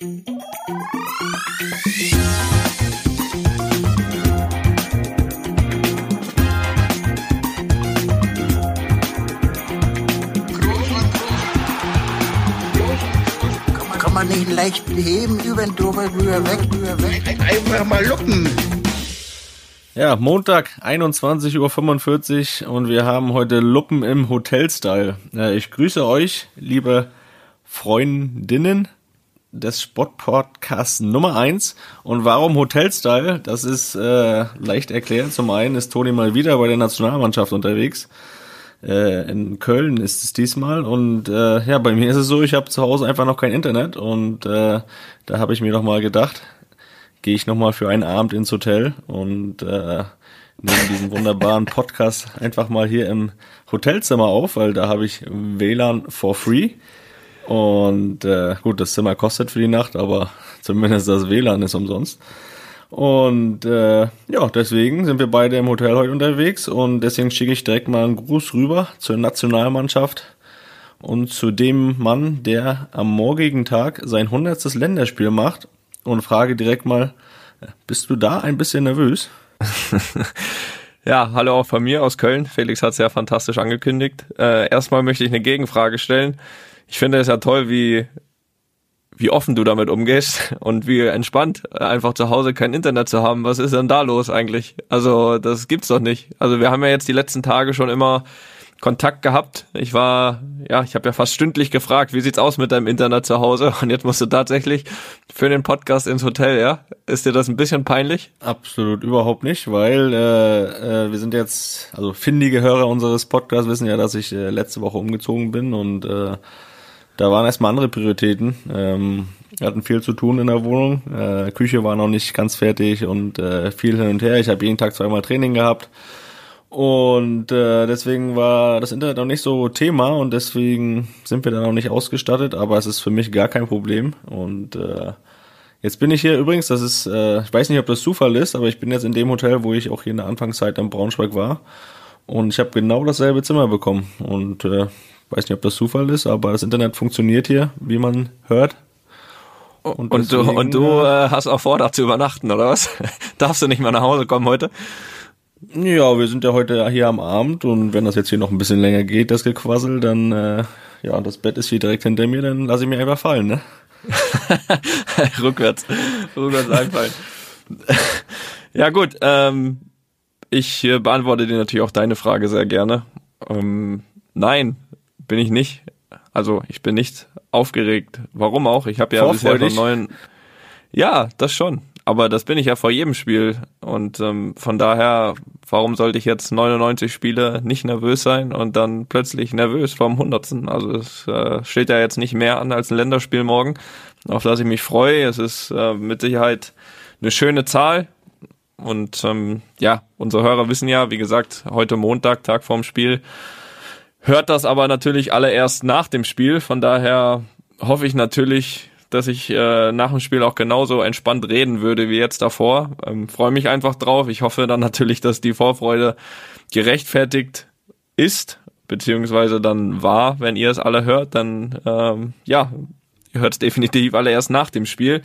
Kann man nicht leicht beheben, über den drüber, rüber, weg, rüber, weg. Einfach mal luppen. Ja, Montag, 21.45 Uhr und wir haben heute Luppen im Hotel-Style. Ich grüße euch, liebe Freundinnen des Sportpodcasts Nummer 1. Und warum Hotel-Style? Das ist äh, leicht erklärt. Zum einen ist Toni mal wieder bei der Nationalmannschaft unterwegs. Äh, in Köln ist es diesmal und äh, ja, bei mir ist es so, ich habe zu Hause einfach noch kein Internet und äh, da habe ich mir noch mal gedacht, gehe ich noch mal für einen Abend ins Hotel und äh, nehme diesen wunderbaren Podcast einfach mal hier im Hotelzimmer auf, weil da habe ich WLAN for free und äh, gut, das Zimmer kostet für die Nacht, aber zumindest das WLAN ist umsonst. Und äh, ja, deswegen sind wir beide im Hotel heute unterwegs und deswegen schicke ich direkt mal einen Gruß rüber zur Nationalmannschaft und zu dem Mann, der am morgigen Tag sein hundertstes Länderspiel macht und frage direkt mal, bist du da ein bisschen nervös? Ja, hallo auch von mir aus Köln. Felix hat es ja fantastisch angekündigt. Äh, erstmal möchte ich eine Gegenfrage stellen. Ich finde es ja toll, wie, wie offen du damit umgehst und wie entspannt, äh, einfach zu Hause kein Internet zu haben. Was ist denn da los eigentlich? Also, das gibt's doch nicht. Also, wir haben ja jetzt die letzten Tage schon immer Kontakt gehabt. Ich war, ja, ich habe ja fast stündlich gefragt, wie sieht's aus mit deinem Internet zu Hause? Und jetzt musst du tatsächlich für den Podcast ins Hotel, ja? Ist dir das ein bisschen peinlich? Absolut überhaupt nicht, weil äh, äh, wir sind jetzt, also findige Hörer unseres Podcasts wissen ja, dass ich äh, letzte Woche umgezogen bin und äh, da waren erstmal andere Prioritäten. Ähm, wir hatten viel zu tun in der Wohnung. Äh, Küche war noch nicht ganz fertig und äh, viel hin und her. Ich habe jeden Tag zweimal Training gehabt. Und äh, deswegen war das Internet noch nicht so Thema und deswegen sind wir da noch nicht ausgestattet, aber es ist für mich gar kein Problem. Und äh, jetzt bin ich hier übrigens, das ist, äh, ich weiß nicht, ob das Zufall ist, aber ich bin jetzt in dem Hotel, wo ich auch hier in der Anfangszeit am Braunschweig war. Und ich habe genau dasselbe Zimmer bekommen. Und äh, weiß nicht, ob das Zufall ist, aber das Internet funktioniert hier, wie man hört. Und, und du, und du äh, hast auch vor, da zu übernachten, oder was? Darfst du nicht mal nach Hause kommen heute? Ja, wir sind ja heute hier am Abend und wenn das jetzt hier noch ein bisschen länger geht, das Gequassel, dann, äh, ja, das Bett ist hier direkt hinter mir, dann lasse ich mir einfach fallen, ne? rückwärts, rückwärts einfallen. ja gut, ähm, ich äh, beantworte dir natürlich auch deine Frage sehr gerne. Ähm, nein, bin ich nicht. Also ich bin nicht aufgeregt. Warum auch? Ich habe ja bisher von neuen. Ja, das schon. Aber das bin ich ja vor jedem Spiel. Und ähm, von daher, warum sollte ich jetzt 99 Spiele nicht nervös sein und dann plötzlich nervös vom Hundertsten? Also es äh, steht ja jetzt nicht mehr an als ein Länderspiel morgen, auf das ich mich freue. Es ist äh, mit Sicherheit eine schöne Zahl. Und ähm, ja, unsere Hörer wissen ja, wie gesagt, heute Montag, Tag vorm Spiel, hört das aber natürlich alle erst nach dem Spiel. Von daher hoffe ich natürlich, dass ich äh, nach dem Spiel auch genauso entspannt reden würde wie jetzt davor. Ähm, Freue mich einfach drauf. Ich hoffe dann natürlich, dass die Vorfreude gerechtfertigt ist, beziehungsweise dann war, wenn ihr es alle hört, dann ähm, ja, ihr hört es definitiv alle erst nach dem Spiel.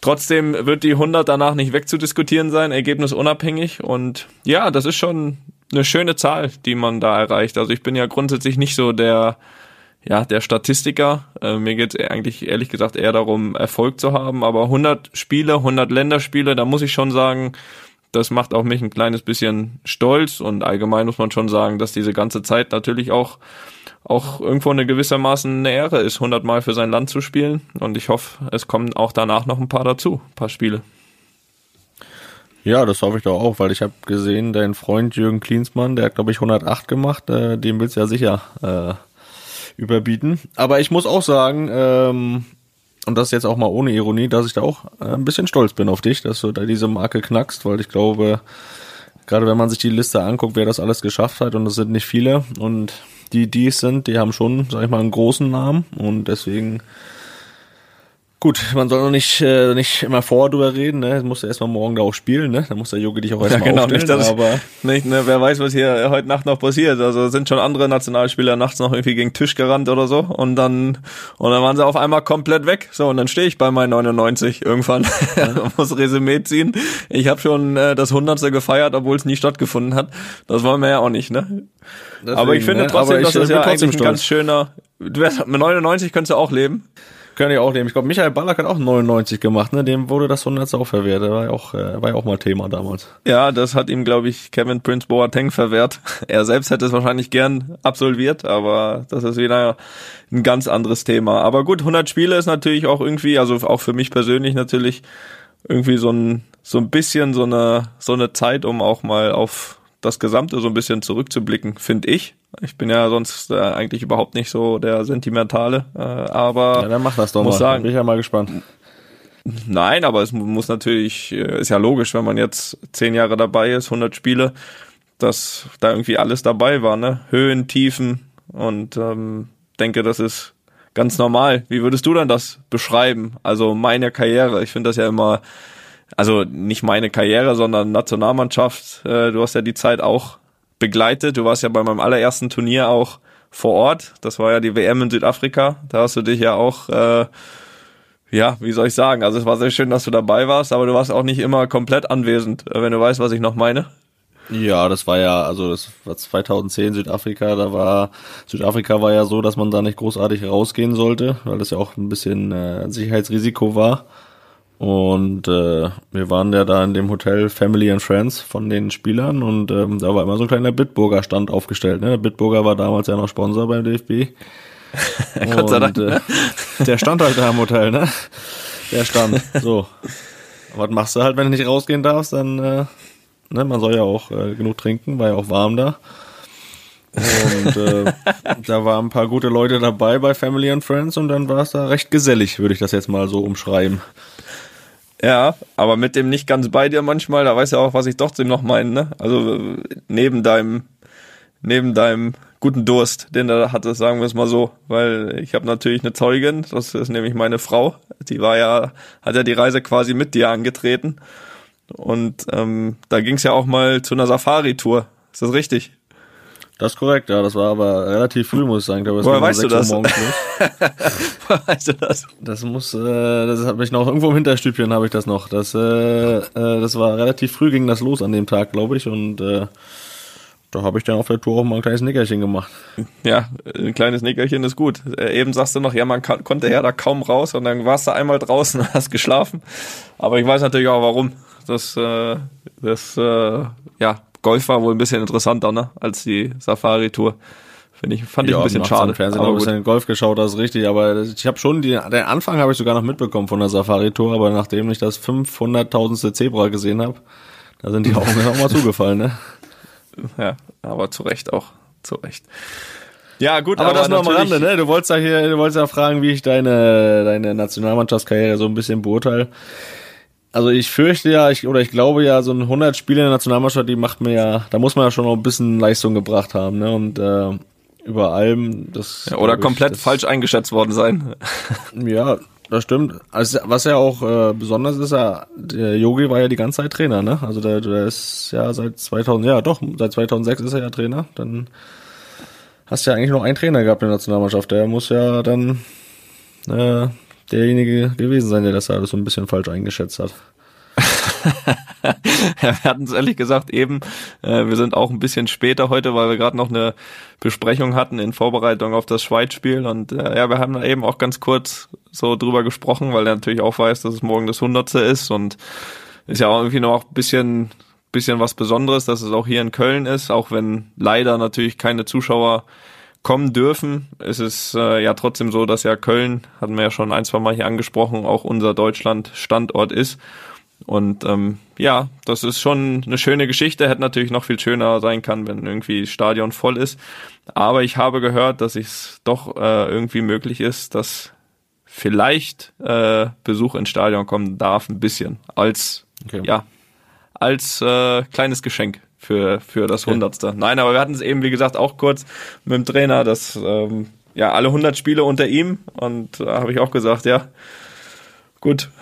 Trotzdem wird die 100 danach nicht wegzudiskutieren sein, ergebnisunabhängig. Und ja, das ist schon eine schöne Zahl, die man da erreicht. Also ich bin ja grundsätzlich nicht so der, ja, der Statistiker. Äh, mir geht es eigentlich ehrlich gesagt eher darum, Erfolg zu haben. Aber 100 Spiele, 100 Länderspiele, da muss ich schon sagen, das macht auch mich ein kleines bisschen stolz. Und allgemein muss man schon sagen, dass diese ganze Zeit natürlich auch auch irgendwo eine gewissermaßen eine Ehre ist, 100 Mal für sein Land zu spielen. Und ich hoffe, es kommen auch danach noch ein paar dazu, ein paar Spiele. Ja, das hoffe ich doch auch, weil ich habe gesehen, dein Freund Jürgen Klinsmann, der hat glaube ich 108 gemacht, äh, dem willst du ja sicher äh, überbieten. Aber ich muss auch sagen, ähm, und das jetzt auch mal ohne Ironie, dass ich da auch äh, ein bisschen stolz bin auf dich, dass du da diese Marke knackst, weil ich glaube, gerade wenn man sich die Liste anguckt, wer das alles geschafft hat, und es sind nicht viele, und die, die es sind, die haben schon, sag ich mal, einen großen Namen und deswegen Gut, man soll noch nicht, äh, nicht immer vorher drüber reden, ne? Du musst ja erstmal morgen da auch spielen, ne? Da muss der Jogi dich auch erstmal ja, genau, aufstellen, nicht, dass, aber nicht, ne, wer weiß, was hier heute Nacht noch passiert. Also sind schon andere Nationalspieler nachts noch irgendwie gegen den Tisch gerannt oder so und dann und dann waren sie auf einmal komplett weg. So und dann stehe ich bei meinen 99 irgendwann ja. muss Resümee ziehen. Ich habe schon äh, das Hundertste gefeiert, obwohl es nie stattgefunden hat. Das wollen wir ja auch nicht, ne? Deswegen, aber ich finde ne? trotzdem, dass das ja eigentlich ein ganz schöner. Du wärst, mit 99 könntest du auch leben. Können die auch nehmen. Ich glaube, Michael Ballack hat auch 99 gemacht, ne? Dem wurde das 100 auch verwehrt. Der war ja auch, äh, war ja auch mal Thema damals. Ja, das hat ihm, glaube ich, Kevin Prince Boateng verwehrt. Er selbst hätte es wahrscheinlich gern absolviert, aber das ist wieder ein ganz anderes Thema. Aber gut, 100 Spiele ist natürlich auch irgendwie, also auch für mich persönlich natürlich irgendwie so ein, so ein bisschen so eine, so eine Zeit, um auch mal auf das Gesamte so ein bisschen zurückzublicken, finde ich. Ich bin ja sonst äh, eigentlich überhaupt nicht so der Sentimentale, äh, aber ja, dann mach das doch muss mal. Sagen, bin ich ja mal gespannt. Nein, aber es muss natürlich, äh, ist ja logisch, wenn man jetzt zehn Jahre dabei ist, 100 Spiele, dass da irgendwie alles dabei war, ne? Höhen, Tiefen und ähm, denke, das ist ganz normal. Wie würdest du dann das beschreiben? Also meine Karriere, ich finde das ja immer also nicht meine Karriere, sondern Nationalmannschaft. Äh, du hast ja die Zeit auch begleitet. Du warst ja bei meinem allerersten Turnier auch vor Ort. Das war ja die WM in Südafrika. Da hast du dich ja auch, äh, ja, wie soll ich sagen? Also es war sehr schön, dass du dabei warst, aber du warst auch nicht immer komplett anwesend, äh, wenn du weißt, was ich noch meine. Ja, das war ja, also das war 2010 Südafrika, da war, Südafrika war ja so, dass man da nicht großartig rausgehen sollte, weil das ja auch ein bisschen äh, Sicherheitsrisiko war. Und äh, wir waren ja da in dem Hotel Family and Friends von den Spielern und ähm, da war immer so ein kleiner Bitburger Stand aufgestellt. Ne? Der Bitburger war damals ja noch Sponsor beim DFB. Gott sei Dank. Und, äh, der stand halt da im Hotel, ne? Der stand. So. Was machst du halt, wenn du nicht rausgehen darfst? Dann, äh, ne, man soll ja auch äh, genug trinken, war ja auch warm da. Und äh, da waren ein paar gute Leute dabei bei Family and Friends und dann war es da recht gesellig, würde ich das jetzt mal so umschreiben. Ja, aber mit dem nicht ganz bei dir manchmal, da weißt du auch, was ich trotzdem noch meine, ne? Also neben deinem, neben deinem guten Durst, den du hattest, sagen wir es mal so, weil ich habe natürlich eine Zeugin, das ist nämlich meine Frau, die war ja, hat ja die Reise quasi mit dir angetreten und ähm, da ging es ja auch mal zu einer Safari-Tour, ist das richtig? Das ist korrekt, ja. Das war aber relativ früh, muss ich sagen. Ich Woher weißt du das? Woher weißt du das? Das muss, äh, das habe ich noch irgendwo im Hinterstübchen habe ich das noch. Das, äh, äh, das war relativ früh ging das los an dem Tag, glaube ich, und äh, da habe ich dann auf der Tour auch mal ein kleines Nickerchen gemacht. Ja, ein kleines Nickerchen ist gut. Äh, eben sagst du noch, ja, man konnte ja da kaum raus und dann warst du einmal draußen und hast geschlafen. Aber ich weiß natürlich auch warum. Das, äh, das, äh, ja, Golf war wohl ein bisschen interessanter, ne, als die Safari-Tour. Finde ich, fand ja, ich ein bisschen schade. Im Fernsehen aber ein bisschen Golf geschaut, das ist richtig, aber ich habe schon die, den Anfang habe ich sogar noch mitbekommen von der Safari-Tour, aber nachdem ich das 500.000. Zebra gesehen habe, da sind die Augen auch mal zugefallen, ne? Ja, aber zu Recht auch, zu Recht. Ja, gut, aber, aber das nur am Rande, ne? Du wolltest ja hier, du wolltest ja fragen, wie ich deine, deine Nationalmannschaftskarriere so ein bisschen beurteile. Also ich fürchte ja, ich, oder ich glaube ja, so ein 100 Spiele in der Nationalmannschaft, die macht mir ja, da muss man ja schon noch ein bisschen Leistung gebracht haben, ne? Und äh, über allem, das ja, oder komplett das, falsch eingeschätzt worden sein. Ja, das stimmt. Also was ja auch äh, besonders ist, ja, der Yogi war ja die ganze Zeit Trainer, ne? Also der, der ist ja seit 2000, ja doch, seit 2006 ist er ja Trainer. Dann hast du ja eigentlich nur einen Trainer gehabt in der Nationalmannschaft. Der muss ja dann äh, derjenige gewesen sein, der das alles so ein bisschen falsch eingeschätzt hat. wir hatten es ehrlich gesagt eben, äh, wir sind auch ein bisschen später heute, weil wir gerade noch eine Besprechung hatten in Vorbereitung auf das Schweiz-Spiel und äh, ja, wir haben da eben auch ganz kurz so drüber gesprochen, weil er natürlich auch weiß, dass es morgen das Hundertste ist und ist ja auch irgendwie noch ein bisschen, bisschen was Besonderes, dass es auch hier in Köln ist, auch wenn leider natürlich keine Zuschauer kommen dürfen. Es ist äh, ja trotzdem so, dass ja Köln, hatten wir ja schon ein, zwei Mal hier angesprochen, auch unser Deutschland-Standort ist. Und ähm, ja, das ist schon eine schöne Geschichte. Hätte natürlich noch viel schöner sein kann, wenn irgendwie Stadion voll ist. Aber ich habe gehört, dass es doch äh, irgendwie möglich ist, dass vielleicht äh, Besuch ins Stadion kommen darf, ein bisschen als okay. ja als äh, kleines Geschenk für, für das Hundertste. Okay. Nein, aber wir hatten es eben, wie gesagt, auch kurz mit dem Trainer, dass ähm, ja alle 100 Spiele unter ihm und da habe ich auch gesagt, ja, gut.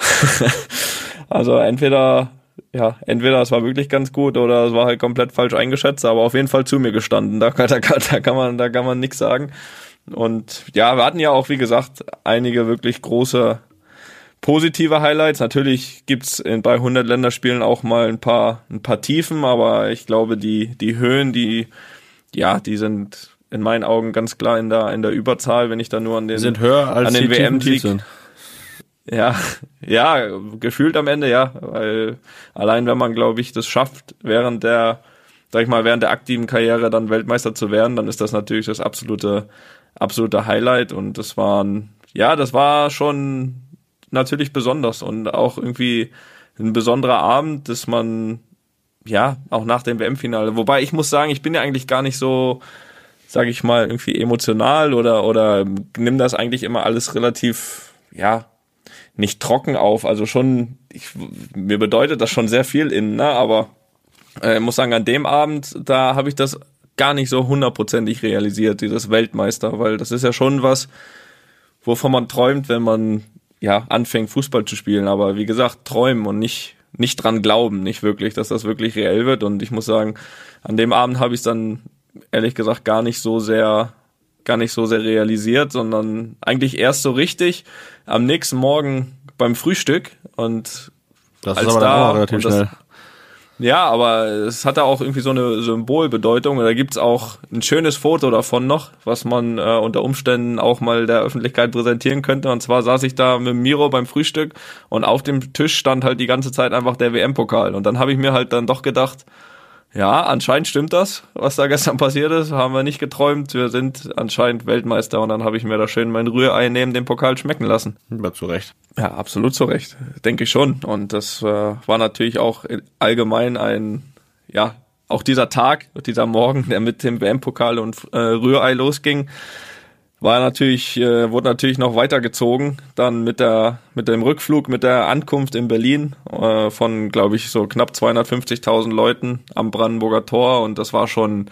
also entweder, ja, entweder es war wirklich ganz gut oder es war halt komplett falsch eingeschätzt, aber auf jeden Fall zu mir gestanden. Da, da, da kann man, da kann man nichts sagen. Und ja, wir hatten ja auch, wie gesagt, einige wirklich große positive Highlights. Natürlich gibt's in, bei 100 Länderspielen auch mal ein paar, ein paar Tiefen, aber ich glaube, die, die Höhen, die, ja, die sind in meinen Augen ganz klar in der, in der Überzahl, wenn ich da nur an den, sind höher als an den WM-Sieg. Ja, ja, gefühlt am Ende, ja, weil allein wenn man, glaube ich, das schafft, während der, sag ich mal, während der aktiven Karriere dann Weltmeister zu werden, dann ist das natürlich das absolute, absolute Highlight und das waren, ja, das war schon natürlich besonders und auch irgendwie ein besonderer Abend, dass man, ja, auch nach dem WM-Finale, wobei ich muss sagen, ich bin ja eigentlich gar nicht so, sage ich mal, irgendwie emotional oder, oder nimm das eigentlich immer alles relativ, ja, nicht trocken auf. Also schon, ich, mir bedeutet das schon sehr viel innen, ne? aber äh, muss sagen, an dem Abend, da habe ich das gar nicht so hundertprozentig realisiert, dieses Weltmeister, weil das ist ja schon was, wovon man träumt, wenn man ja anfängt, Fußball zu spielen. Aber wie gesagt, träumen und nicht, nicht dran glauben, nicht wirklich, dass das wirklich reell wird. Und ich muss sagen, an dem Abend habe ich es dann ehrlich gesagt gar nicht so sehr gar nicht so sehr realisiert, sondern eigentlich erst so richtig am nächsten Morgen beim Frühstück und Das als ist aber da, relativ das- schnell. ja, aber es hatte auch irgendwie so eine Symbolbedeutung. Und da gibt's auch ein schönes Foto davon noch, was man äh, unter Umständen auch mal der Öffentlichkeit präsentieren könnte. Und zwar saß ich da mit Miro beim Frühstück und auf dem Tisch stand halt die ganze Zeit einfach der WM-Pokal. Und dann habe ich mir halt dann doch gedacht, ja, anscheinend stimmt das, was da gestern passiert ist. Haben wir nicht geträumt. Wir sind anscheinend Weltmeister. Und dann habe ich mir da schön mein Rührei neben dem Pokal schmecken lassen. Ja, zu Recht. Ja, absolut zu Recht, denke ich schon. Und das äh, war natürlich auch allgemein ein, ja, auch dieser Tag, dieser Morgen, der mit dem WM-Pokal und äh, Rührei losging, war natürlich, äh, wurde natürlich noch weitergezogen, dann mit der, mit dem Rückflug, mit der Ankunft in Berlin äh, von, glaube ich, so knapp 250.000 Leuten am Brandenburger Tor und das war schon,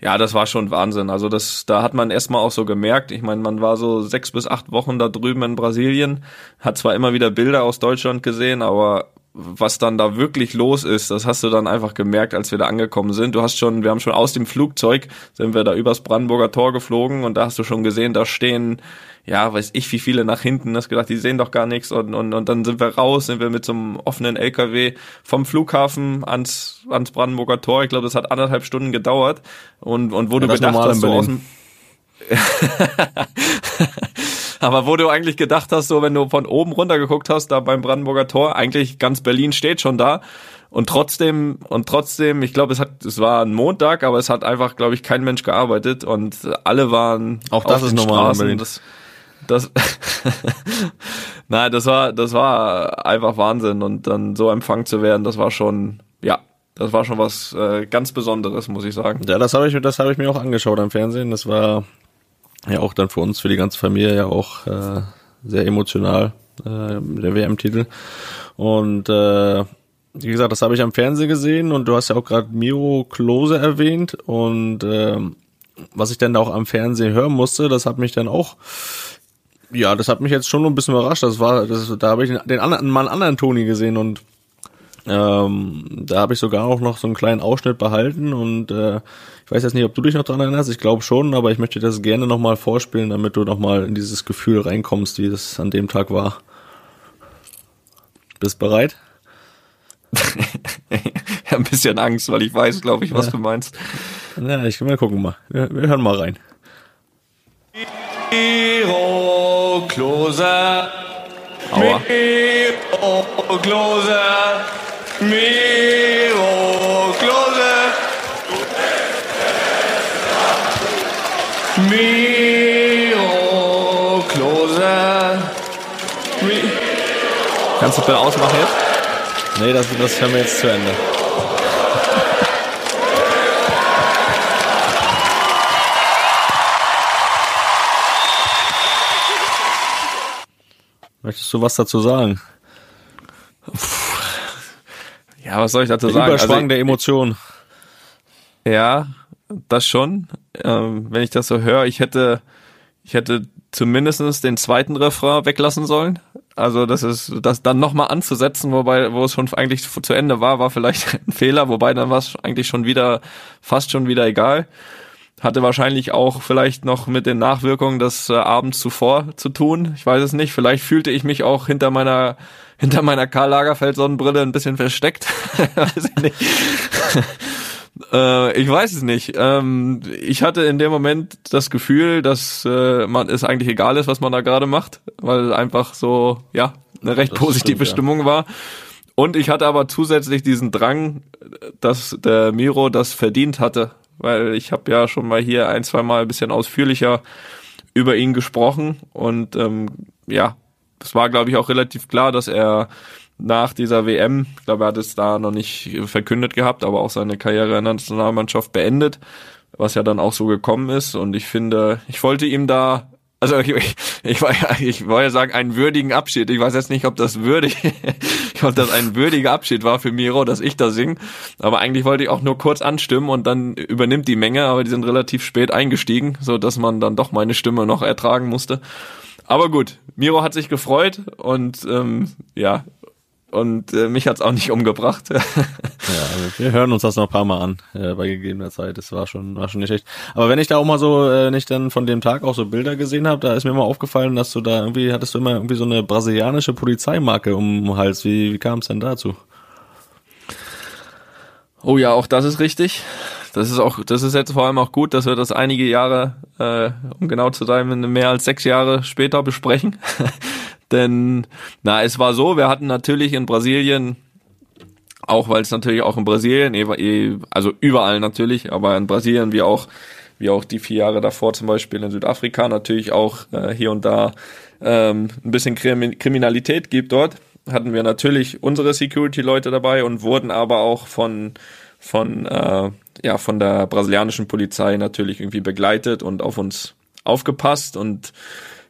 ja, das war schon Wahnsinn. Also das, da hat man erstmal auch so gemerkt. Ich meine, man war so sechs bis acht Wochen da drüben in Brasilien, hat zwar immer wieder Bilder aus Deutschland gesehen, aber was dann da wirklich los ist, das hast du dann einfach gemerkt, als wir da angekommen sind. Du hast schon, wir haben schon aus dem Flugzeug, sind wir da übers Brandenburger Tor geflogen und da hast du schon gesehen, da stehen, ja, weiß ich, wie viele nach hinten, hast gedacht, die sehen doch gar nichts und, und, und dann sind wir raus, sind wir mit so einem offenen LKW vom Flughafen ans, ans Brandenburger Tor. Ich glaube, das hat anderthalb Stunden gedauert und, und wo du das ist gedacht hast, aus dem, aber wo du eigentlich gedacht hast, so wenn du von oben runter geguckt hast, da beim Brandenburger Tor, eigentlich ganz Berlin steht schon da. Und trotzdem, und trotzdem, ich glaube, es hat, es war ein Montag, aber es hat einfach, glaube ich, kein Mensch gearbeitet und alle waren Auch das ist normal Straßen. Das, das, nein, das war, das war einfach Wahnsinn und dann so empfangen zu werden, das war schon, ja, das war schon was äh, ganz Besonderes, muss ich sagen. Ja, das habe ich, das habe ich mir auch angeschaut am Fernsehen. Das war ja auch dann für uns, für die ganze Familie ja auch äh, sehr emotional, äh, der WM-Titel. Und äh, wie gesagt, das habe ich am Fernsehen gesehen und du hast ja auch gerade Miro Klose erwähnt und ähm, was ich dann auch am Fernsehen hören musste, das hat mich dann auch ja, das hat mich jetzt schon ein bisschen überrascht. Das war, das, da habe ich den anderen, mal einen anderen Toni gesehen und ähm, da habe ich sogar auch noch so einen kleinen Ausschnitt behalten und äh, ich weiß jetzt nicht, ob du dich noch dran erinnerst. Ich glaube schon, aber ich möchte das gerne nochmal vorspielen, damit du nochmal in dieses Gefühl reinkommst, wie das an dem Tag war. Bist bereit? Ich hab ein bisschen Angst, weil ich weiß, glaube ich, was du meinst. Ja, ich wir gucken mal. Wir, wir hören mal rein. Miro Klose. Aua. Miro Klose. Miro Miro Klose. Mi- Kannst du das bitte ausmachen jetzt? Nee, das, das hören wir jetzt zu Ende. Möchtest du was dazu sagen? Ja, was soll ich dazu Der sagen? Überschwang Also, der Emotionen. Ja, das schon. Ähm, wenn ich das so höre, ich hätte, ich hätte zumindestens den zweiten Refrain weglassen sollen. Also das ist, das dann nochmal anzusetzen, wobei, wo es schon eigentlich zu Ende war, war vielleicht ein Fehler, wobei dann war es eigentlich schon wieder, fast schon wieder egal. Hatte wahrscheinlich auch vielleicht noch mit den Nachwirkungen des äh, Abends zuvor zu tun. Ich weiß es nicht. Vielleicht fühlte ich mich auch hinter meiner hinter meiner Karl Lagerfeld Sonnenbrille ein bisschen versteckt. weiß ich nicht. Äh, ich weiß es nicht. Ähm, ich hatte in dem Moment das Gefühl, dass äh, man es eigentlich egal ist, was man da gerade macht, weil einfach so ja eine recht Das positive stimmt, ja. Stimmung war. Und ich hatte aber zusätzlich diesen Drang, dass der Miro das verdient hatte, weil ich habe ja schon mal hier ein, zwei Mal ein bisschen ausführlicher über ihn gesprochen und ähm, ja, es war glaube ich auch relativ klar, dass er nach dieser WM, ich glaube, er hat es da noch nicht verkündet gehabt, aber auch seine Karriere in der Nationalmannschaft beendet, was ja dann auch so gekommen ist und ich finde, ich wollte ihm da also ich, ich, ich, ich wollte ja sagen, einen würdigen Abschied. Ich weiß jetzt nicht, ob das würdig, ob das ein würdiger Abschied war für Miro, dass ich da sing. Aber eigentlich wollte ich auch nur kurz anstimmen und dann übernimmt die Menge, aber die sind relativ spät eingestiegen, so dass man dann doch meine Stimme noch ertragen musste. Aber gut, Miro hat sich gefreut und ähm, ja, und äh, mich hat's auch nicht umgebracht. Ja, also wir hören uns das noch ein paar Mal an äh, bei gegebener Zeit. Das war schon, war schon nicht schlecht. Aber wenn ich da auch mal so äh, nicht dann von dem Tag auch so Bilder gesehen habe, da ist mir mal aufgefallen, dass du da irgendwie hattest du immer irgendwie so eine brasilianische Polizeimarke um den Hals. Wie, wie kam es denn dazu? Oh ja, auch das ist richtig. Das ist auch, das ist jetzt vor allem auch gut, dass wir das einige Jahre, äh, um genau zu sein, mehr als sechs Jahre später besprechen. Denn, na, es war so, wir hatten natürlich in Brasilien, auch weil es natürlich auch in Brasilien, eh- eh- also überall natürlich, aber in Brasilien wie auch, wie auch die vier Jahre davor zum Beispiel in Südafrika natürlich auch äh, hier und da ähm, ein bisschen Krimi Kriminalität gibt dort, hatten wir natürlich unsere Security-Leute dabei und wurden aber auch von von äh, ja von der brasilianischen Polizei natürlich irgendwie begleitet und auf uns aufgepasst und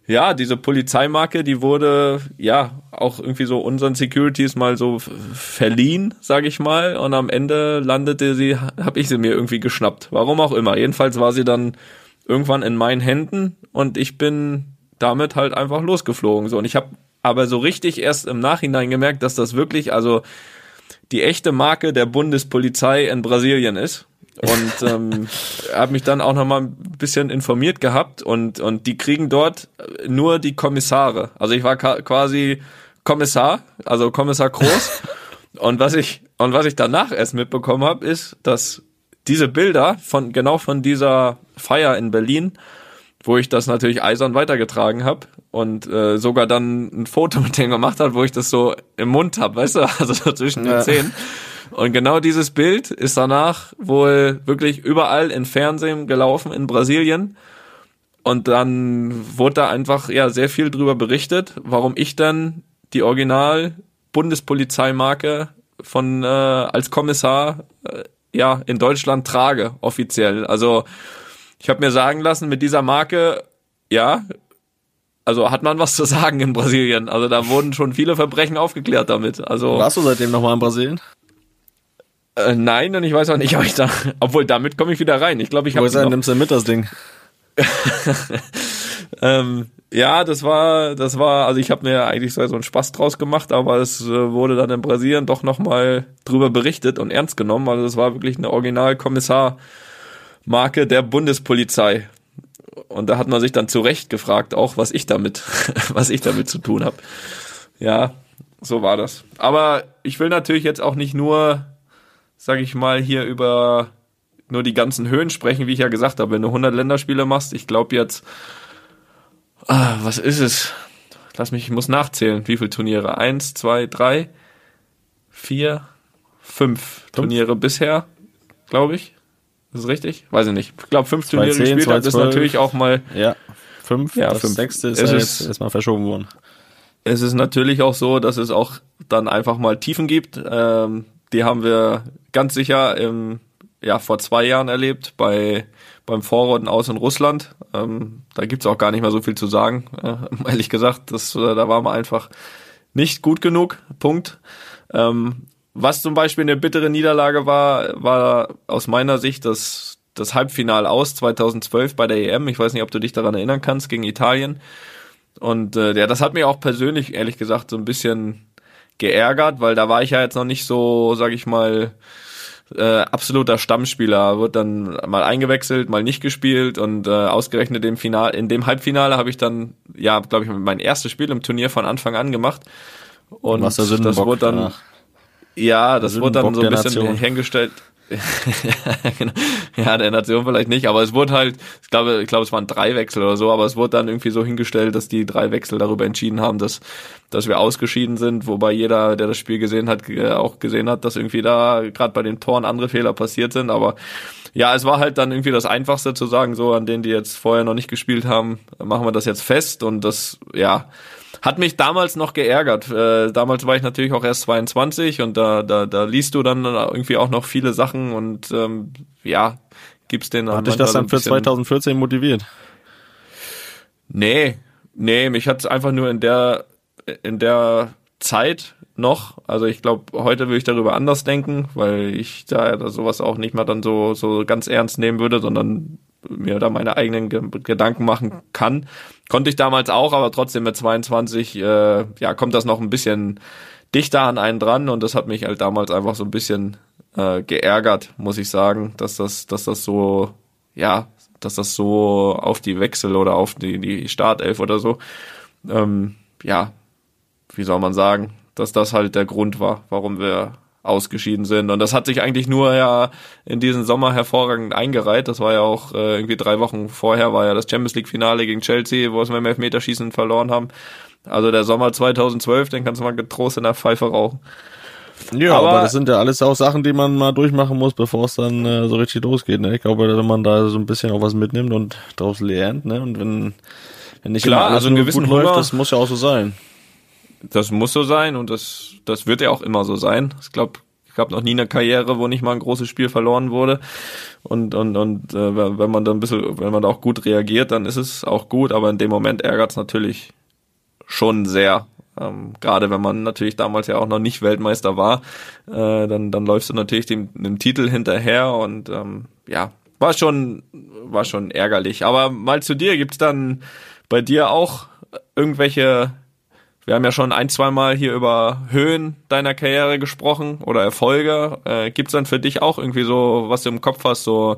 ja, diese Polizeimarke, die wurde ja auch irgendwie so unseren Securities mal so verliehen, sage ich mal, und am Ende landete sie, habe ich sie mir irgendwie geschnappt, warum auch immer. Jedenfalls war sie dann irgendwann in meinen Händen und ich bin damit halt einfach losgeflogen so und ich habe aber so richtig erst im Nachhinein gemerkt, dass das wirklich also die echte Marke der Bundespolizei in Brasilien ist. Und ähm, habe mich dann auch noch mal ein bisschen informiert gehabt und und die kriegen dort nur die Kommissare. Also ich war quasi Kommissar, also Kommissar Groß. und was ich und was ich danach erst mitbekommen habe, ist, dass diese Bilder von genau von dieser Feier in Berlin, wo ich das natürlich eisern weitergetragen habe und äh, sogar dann ein Foto mit denen gemacht hat, wo ich das so im Mund habe, weißt du, also so zwischen den Ja. Zähnen. Und genau dieses Bild ist danach wohl wirklich überall in Fernsehen gelaufen in Brasilien. Und dann wurde da einfach ja sehr viel drüber berichtet, warum ich dann die Original Bundespolizeimarke von äh, als Kommissar äh, ja in Deutschland trage offiziell. Also ich habe mir sagen lassen, mit dieser Marke ja, also hat man was zu sagen in Brasilien. Also da wurden schon viele Verbrechen aufgeklärt damit. Also Warst du seitdem nochmal in Brasilien? Äh, nein, und ich weiß auch nicht, ob ich da, obwohl damit komme ich wieder rein. Ich glaube, ich Wo habe er? Nimmst du mit das Ding? ähm, ja, das war, das war, also ich habe mir eigentlich so so einen Spaß draus gemacht, aber es äh, wurde dann in Brasilien doch nochmal drüber berichtet und ernst genommen. Also es war wirklich eine Originalkommissarmarke der Bundespolizei. Und da hat man sich dann zu Recht gefragt, auch was ich damit, was ich damit zu tun habe. Ja, so war das. Aber ich will natürlich jetzt auch nicht nur, sag ich mal, hier über nur die ganzen Höhen sprechen, wie ich ja gesagt habe. Wenn du 100 Länderspiele machst, ich glaube jetzt, ah, was ist es? Lass mich, ich muss nachzählen. Wie viele Turniere? Eins, zwei, drei, vier, fünf Turniere bisher, glaube ich. Ist das richtig? Weiß ich nicht. Ich glaube, fünf Turniere 210, gespielt habe, ist 212. natürlich auch mal Ja. Fünf. Ja, das fünf. sechste ist Es ja jetzt erstmal verschoben worden. es ist natürlich auch so, dass es auch dann einfach mal Tiefen gibt. Ähm, die haben wir ganz sicher im, ja, vor zwei Jahren erlebt bei beim Vorrunden aus in Russland. Ähm, da gibt's auch gar nicht mehr so viel zu sagen, äh, ehrlich gesagt. Das, äh, da waren wir einfach nicht gut genug. Punkt. Ähm, was zum Beispiel eine bittere Niederlage war, war aus meiner Sicht das, das Halbfinale aus 2012 bei der EM. Ich weiß nicht, ob du dich daran erinnern kannst, gegen Italien Und äh, ja, das hat mir auch persönlich, ehrlich gesagt, so ein bisschen geärgert, weil da war ich ja jetzt noch nicht so, sag ich mal, äh, absoluter Stammspieler, wird dann mal eingewechselt, mal nicht gespielt und äh, ausgerechnet im Final, in dem Halbfinale habe ich dann, ja, glaube ich, mein erstes Spiel im Turnier von Anfang an gemacht. Und das wurde dann, danach. ja, das wurde dann so ein bisschen Nation. hingestellt. Ja, genau. ja, der Nation vielleicht nicht, aber es wurde halt, ich glaube, ich glaube, es waren drei Wechsel oder so, aber es wurde dann irgendwie so hingestellt, dass die drei Wechsel darüber entschieden haben, dass, dass wir ausgeschieden sind, wobei jeder, der das Spiel gesehen hat, auch gesehen hat, dass irgendwie da gerade bei den Toren andere Fehler passiert sind, aber ja, es war halt dann irgendwie das Einfachste zu sagen, so an denen, die jetzt vorher noch nicht gespielt haben, machen wir das jetzt fest und das, ja, hat mich damals noch geärgert. Äh, damals war ich natürlich auch erst 22 und da, da, da liest du dann irgendwie auch noch viele Sachen und ähm, ja, gibst den Hat dich das dann für 2014 motiviert? Nee, nee, mich hat's einfach nur in der in der Zeit noch, also ich glaube, heute würde ich darüber anders denken, weil ich da sowas auch nicht mal dann so so ganz ernst nehmen würde, sondern mir da meine eigenen Ge Gedanken machen kann. Konnte ich damals auch, aber trotzdem mit 22 äh, ja, kommt das noch ein bisschen dichter an einen dran und das hat mich halt damals einfach so ein bisschen äh, geärgert, muss ich sagen, dass das dass das so ja, dass das so auf die Wechsel oder auf die, die Startelf oder so, ähm, ja, wie soll man sagen, dass das halt der Grund war, warum wir ausgeschieden sind. Und das hat sich eigentlich nur ja in diesen Sommer hervorragend eingereiht. Das war ja auch äh, irgendwie drei Wochen vorher, war ja das Champions League Finale gegen Chelsea, wo wir im Elfmeterschießen verloren haben. Also der Sommer 2012, den kannst du mal getrost in der Pfeife rauchen. Ja, aber, Aber- das sind ja alles auch Sachen, die man mal durchmachen muss, bevor es dann äh, so richtig losgeht. Ne? Ich glaube, wenn man da so ein bisschen auch was mitnimmt und daraus lernt, ne? Und wenn, wenn nicht Klar, immer alles also einen gewissen gut läuft, das muss ja auch so sein. Das muss so sein und das, das wird ja auch immer so sein. Ich glaube, ich gab noch nie eine Karriere, wo nicht mal ein großes Spiel verloren wurde. Und, und, und äh, wenn man da ein bisschen, wenn man da auch gut reagiert, dann ist es auch gut, aber in dem Moment ärgert es natürlich schon sehr. Ähm, Gerade wenn man natürlich damals ja auch noch nicht Weltmeister war, äh, dann, dann läufst du natürlich dem, dem Titel hinterher und ähm, ja, war schon, war schon ärgerlich. Aber mal zu dir, gibt's dann bei dir auch irgendwelche wir haben ja schon ein, zwei Mal hier über Höhen deiner Karriere gesprochen oder Erfolge. Äh, gibt's dann für dich auch irgendwie so, was du im Kopf hast, so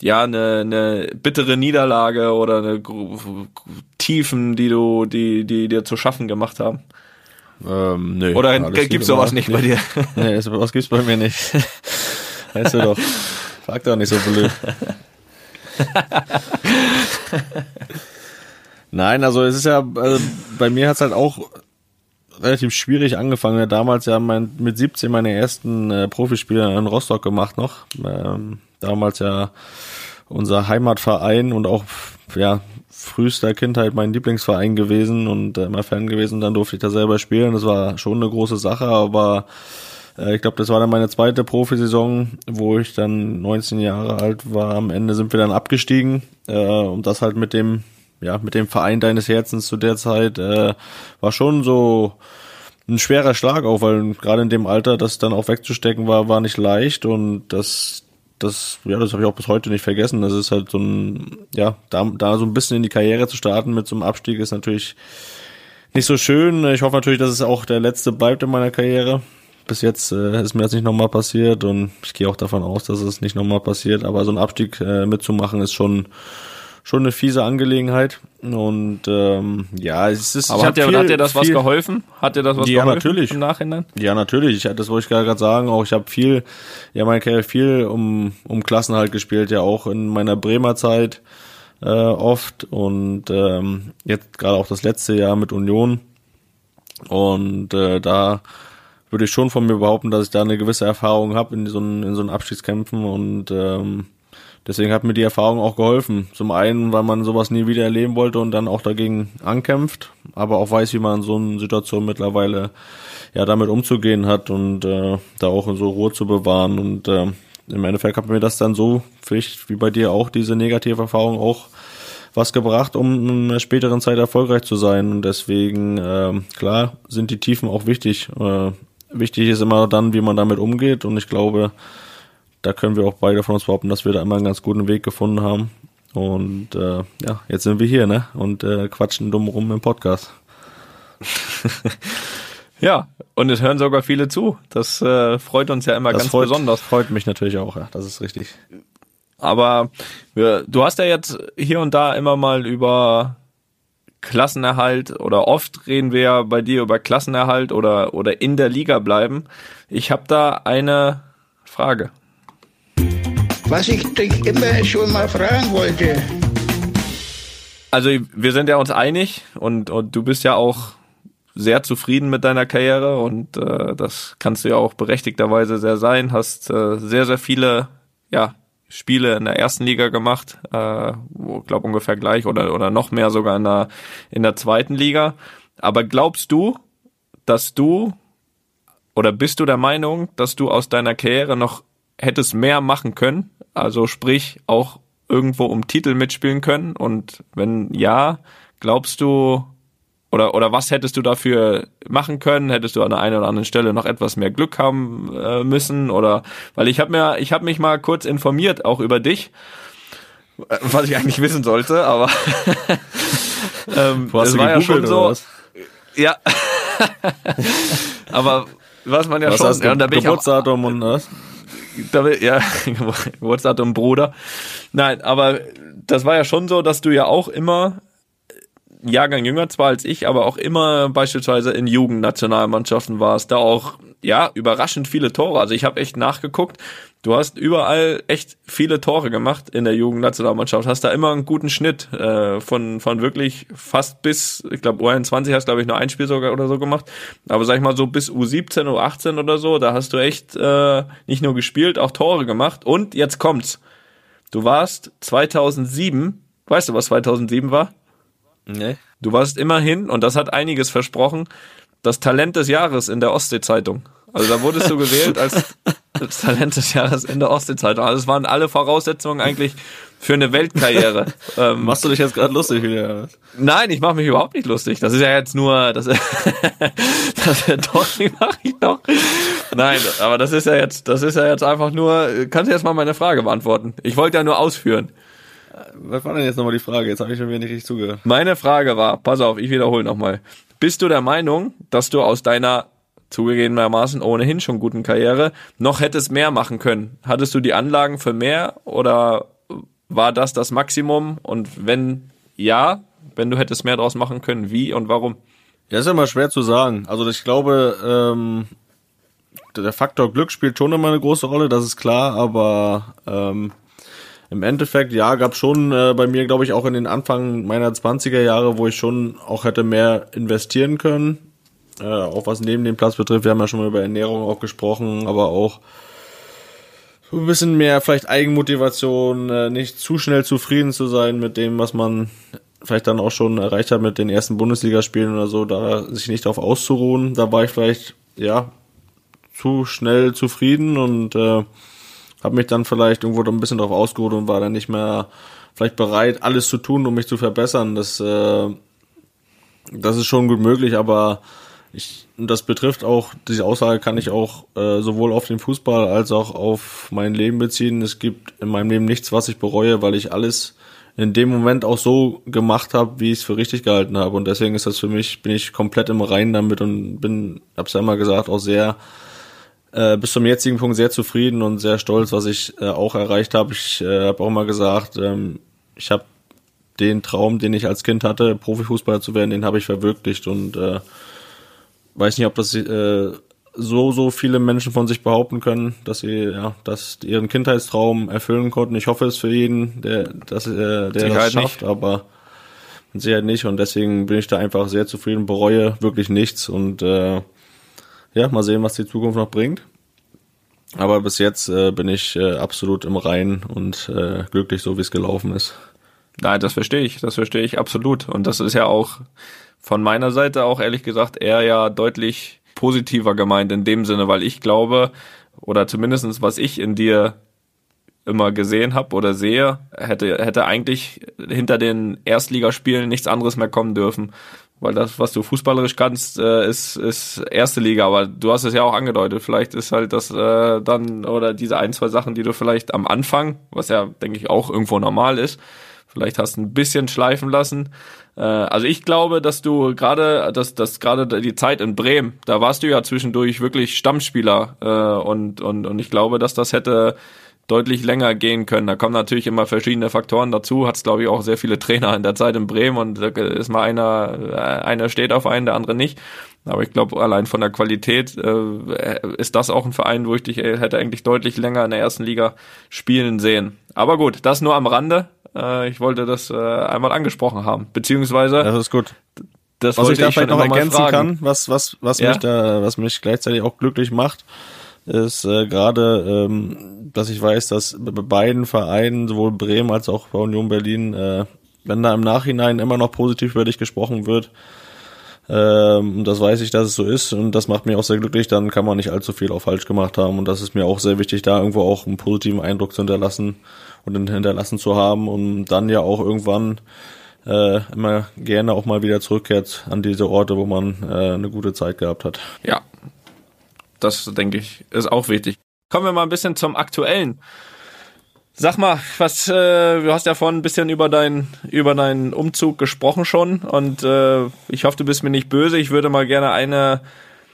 ja eine, eine bittere Niederlage oder eine Tiefen, die du, die, die dir zu schaffen gemacht haben? Ähm, nee, Oder gibt's sowas nicht bei dir? Nee, sowas gibt's bei mir nicht. weißt du doch. Frag doch nicht so blöd. Nein, also es ist ja, also bei mir hat's halt auch relativ schwierig angefangen. Damals ja mein, mit 17 meine ersten äh, Profispiele in Rostock gemacht noch. Ähm, damals ja unser Heimatverein und auch ja frühester Kindheit mein Lieblingsverein gewesen und äh, immer Fan gewesen. Dann durfte ich da selber spielen. Das war schon eine große Sache, aber äh, ich glaube, das war dann meine zweite Profisaison, wo ich dann 19 Jahre alt war. Am Ende sind wir dann abgestiegen äh, und das halt mit dem ja mit dem Verein deines Herzens zu der Zeit äh, war schon so ein schwerer Schlag auch, weil gerade in dem Alter das dann auch wegzustecken war, war nicht leicht und das das ja, das habe ich auch bis heute nicht vergessen. Das ist halt so ein ja, da, da so ein bisschen in die Karriere zu starten mit so einem Abstieg ist natürlich nicht so schön. Ich hoffe natürlich, dass es auch der letzte bleibt in meiner Karriere. Bis jetzt äh, ist mir das nicht nochmal passiert und ich gehe auch davon aus, dass es nicht nochmal passiert. Aber so einen Abstieg äh, mitzumachen ist schon schon eine fiese Angelegenheit. Und ähm, ja, es ist. Aber hat dir, viel- hat dir das was viel- geholfen? Hat dir das was Ja, geholfen natürlich. im Nachhinein? Ja, natürlich. Ich, das wollte ich gerade sagen. Auch ich habe viel, ja, meine Karriere viel um um Klassenhalt gespielt, ja auch in meiner Bremer Zeit äh, oft und ähm, jetzt gerade auch das letzte Jahr mit Union. Und äh, da würde ich schon von mir behaupten, dass ich da eine gewisse Erfahrung habe in so in so einen Abschiedskämpfen und ähm, deswegen hat mir die Erfahrung auch geholfen. Zum einen, weil man sowas nie wieder erleben wollte und dann auch dagegen ankämpft, aber auch weiß, wie man in so einer Situation mittlerweile ja damit umzugehen hat und äh, da auch so Ruhe zu bewahren und äh, im Endeffekt hat mir das dann so, vielleicht wie bei dir auch, diese negative Erfahrung auch was gebracht, um in der späteren Zeit erfolgreich zu sein. Und deswegen, ähm, klar, sind die Tiefen auch wichtig. Äh, wichtig ist immer dann, wie man damit umgeht. Und ich glaube, da können wir auch beide von uns behaupten, dass wir da immer einen ganz guten Weg gefunden haben. Und äh, ja, jetzt sind wir hier, ne? Und äh, quatschen dumm rum im Podcast. Ja, und es hören sogar viele zu. Das äh, freut uns ja immer Das ganz freut, besonders. freut mich natürlich auch, ja, das ist richtig. Aber wir, du hast ja jetzt hier und da immer mal über Klassenerhalt oder oft reden wir ja bei dir über Klassenerhalt oder oder in der Liga bleiben. Ich habe da eine Frage. Was ich dich immer schon mal fragen wollte. Also wir sind ja uns einig und und du bist ja auch sehr zufrieden mit deiner Karriere und äh, das kannst du ja auch berechtigterweise sehr sein. Hast äh, sehr sehr viele ja Spiele in der ersten Liga gemacht, äh, glaube ungefähr gleich oder oder noch mehr sogar in der in der zweiten Liga. Aber glaubst du, dass du oder bist du der Meinung, dass du aus deiner Karriere noch hättest mehr machen können? Also sprich auch irgendwo um Titel mitspielen können? Und wenn ja, glaubst du oder oder was hättest du dafür machen können? Hättest du an der einen oder anderen Stelle noch etwas mehr Glück haben äh, müssen? Oder weil ich habe mir ich habe mich mal kurz informiert auch über dich, äh, was ich eigentlich wissen sollte, aber ähm, Du hast du war ja schon so. Ja. aber was man ja Was schon, hast ja, und da bin ich auch, Geburtsdatum und was? Da will, ja, Geburtsdatum Bruder. Nein, aber das war ja schon so, dass du ja auch immer ein Jahrgang jünger zwar als ich, aber auch immer beispielsweise in Jugendnationalmannschaften warst, da auch ja überraschend viele Tore. Also ich habe echt nachgeguckt. Du hast überall echt viele Tore gemacht in der Jugendnationalmannschaft. Hast da immer einen guten Schnitt äh, von von wirklich fast bis ich glaube U21 hast glaube ich nur ein Spiel sogar oder so gemacht. Aber sag ich mal so bis U17 U18 oder so, da hast du echt äh, nicht nur gespielt, auch Tore gemacht. Und jetzt kommt's. Du warst 2007. Weißt du, was 2007 war? Nee. Du warst immerhin, und das hat einiges versprochen, das Talent des Jahres in der Ostsee-Zeitung. Also da wurdest du gewählt als das Talent des Jahres in der Ostsee-Zeitung. Also es waren alle Voraussetzungen eigentlich für eine Weltkarriere. ähm, Machst du dich jetzt gerade lustig wieder? nein, ich mache mich überhaupt nicht lustig. Das ist ja jetzt nur, das, das doch, mache ich doch. Nein, aber das ist ja jetzt, das ist ja jetzt einfach nur. Kannst du jetzt mal meine Frage beantworten? Ich wollte ja nur ausführen. Was war denn jetzt nochmal die Frage? Jetzt habe ich schon wieder nicht richtig zugehört. Meine Frage war, pass auf, ich wiederhole nochmal. Bist du der Meinung, dass du aus deiner zugegebenermaßen ohnehin schon guten Karriere noch hättest mehr machen können? Hattest du die Anlagen für mehr oder war das das Maximum? Und wenn ja, wenn du hättest mehr draus machen können, wie und warum? Ja, ist immer schwer zu sagen. Also ich glaube, ähm, der Faktor Glück spielt schon immer eine große Rolle, das ist klar, aber ähm, im Endeffekt, ja, gab schon äh, bei mir, glaube ich, auch in den Anfang meiner 20er Jahre, wo ich schon auch hätte mehr investieren können. Äh, auch was neben dem Platz betrifft, wir haben ja schon mal über Ernährung auch gesprochen, aber auch ein bisschen mehr vielleicht Eigenmotivation, äh, nicht zu schnell zufrieden zu sein mit dem, was man vielleicht dann auch schon erreicht hat mit den ersten Bundesligaspielen oder so, da sich nicht darauf auszuruhen. Da war ich vielleicht, ja, zu schnell zufrieden und äh, habe mich dann vielleicht irgendwo ein bisschen darauf ausgeruht und war dann nicht mehr vielleicht bereit, alles zu tun, um mich zu verbessern. Das, äh, das ist schon gut möglich, aber ich, das betrifft auch, diese Aussage kann ich auch äh, sowohl auf den Fußball als auch auf mein Leben beziehen. Es gibt in meinem Leben nichts, was ich bereue, weil ich alles in dem Moment auch so gemacht habe, wie ich es für richtig gehalten habe. Und deswegen ist das für mich, bin ich komplett im Reinen damit und bin, hab's ja immer gesagt, auch sehr äh, bis zum jetzigen Punkt sehr zufrieden und sehr stolz, was ich äh, auch erreicht habe. Ich äh, habe auch immer gesagt, ähm, ich habe den Traum, den ich als Kind hatte, Profifußballer zu werden, den habe ich verwirklicht und äh, weiß nicht, ob das äh, so so viele Menschen von sich behaupten können, dass sie ja, dass ihren Kindheitstraum erfüllen konnten. Ich hoffe es für jeden, der das äh, der das Sicherheit schafft, aber mit Sicherheit nicht und deswegen bin ich da einfach sehr zufrieden, bereue wirklich nichts und äh, ja, mal sehen, was die Zukunft noch bringt. Aber bis jetzt äh, bin ich äh, absolut im Reinen und äh, glücklich, so wie es gelaufen ist. Nein, das verstehe ich, das verstehe ich absolut. Und das ist ja auch von meiner Seite auch ehrlich gesagt eher ja deutlich positiver gemeint in dem Sinne, weil ich glaube, oder zumindestens was ich in dir immer gesehen habe oder sehe, hätte, hätte eigentlich hinter den Erstligaspielen nichts anderes mehr kommen dürfen. Weil das, was du fußballerisch kannst, äh, ist, ist erste Liga, aber du hast es ja auch angedeutet. Vielleicht ist halt das äh, dann, oder diese ein, zwei Sachen, die du vielleicht am Anfang, was ja, denke ich, auch irgendwo normal ist, Vielleicht hast du ein bisschen schleifen lassen. Äh, also ich glaube, dass du gerade, dass, dass gerade die Zeit in Bremen, da warst du ja zwischendurch wirklich Stammspieler äh, und, und, und ich glaube, dass das hätte deutlich länger gehen können. Da kommen natürlich immer verschiedene Faktoren dazu. Hat es, glaube ich, auch sehr viele Trainer in der Zeit in Bremen und da ist mal einer, äh, einer steht auf einen, der andere nicht. Aber ich glaube, allein von der Qualität äh, ist das auch ein Verein, wo ich dich äh, hätte eigentlich deutlich länger in der ersten Liga spielen sehen. Aber gut, das nur am Rande. Äh, ich wollte das äh, einmal angesprochen haben. Beziehungsweise. Das ist gut. Das Was ich da ich vielleicht noch ergänzen fragen. kann, was, was, was Ja. mich da, was mich gleichzeitig auch glücklich macht, ist äh, gerade, ähm, dass ich weiß, dass bei beiden Vereinen, sowohl Bremen als auch bei Union Berlin, äh, wenn da im Nachhinein immer noch positiv über dich gesprochen wird, ähm, das weiß ich, dass es so ist und das macht mich auch sehr glücklich, dann kann man nicht allzu viel auch falsch gemacht haben und das ist mir auch sehr wichtig, da irgendwo auch einen positiven Eindruck zu hinterlassen und hinterlassen zu haben und dann ja auch irgendwann äh, immer gerne auch mal wieder zurückkehrt an diese Orte, wo man äh, eine gute Zeit gehabt hat. Ja, das denke ich ist auch wichtig. Kommen wir mal ein bisschen zum Aktuellen. Sag mal, was äh, du hast ja vorhin ein bisschen über deinen über deinen Umzug gesprochen schon und äh, ich hoffe, du bist mir nicht böse. Ich würde mal gerne eine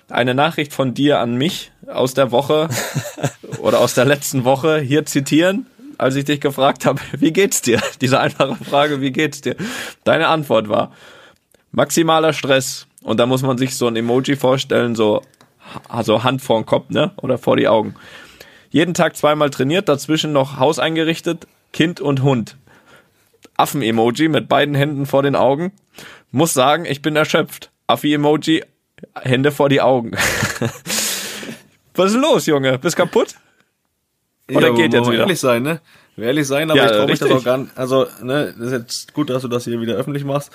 eine Nachricht von dir an mich aus der Woche oder aus der letzten Woche hier zitieren, als ich dich gefragt habe, wie geht's dir? Diese einfache Frage, wie geht's dir? Deine Antwort war maximaler Stress und da muss man sich so ein Emoji vorstellen, so also Hand vor den Kopf, ne? Oder vor die Augen. Jeden Tag zweimal trainiert, dazwischen noch Haus eingerichtet, Kind und Hund. Affen-Emoji mit beiden Händen vor den Augen. Muss sagen, ich bin erschöpft. Affi-Emoji, Hände vor die Augen. Was ist los, Junge? Bist kaputt? Oder geht wollen jetzt wieder? ehrlich sein, ne? Wir ehrlich sein, aber Ja, ich traue mich das auch gar nicht. Also, ne, das ist jetzt gut, dass du das hier wieder öffentlich machst.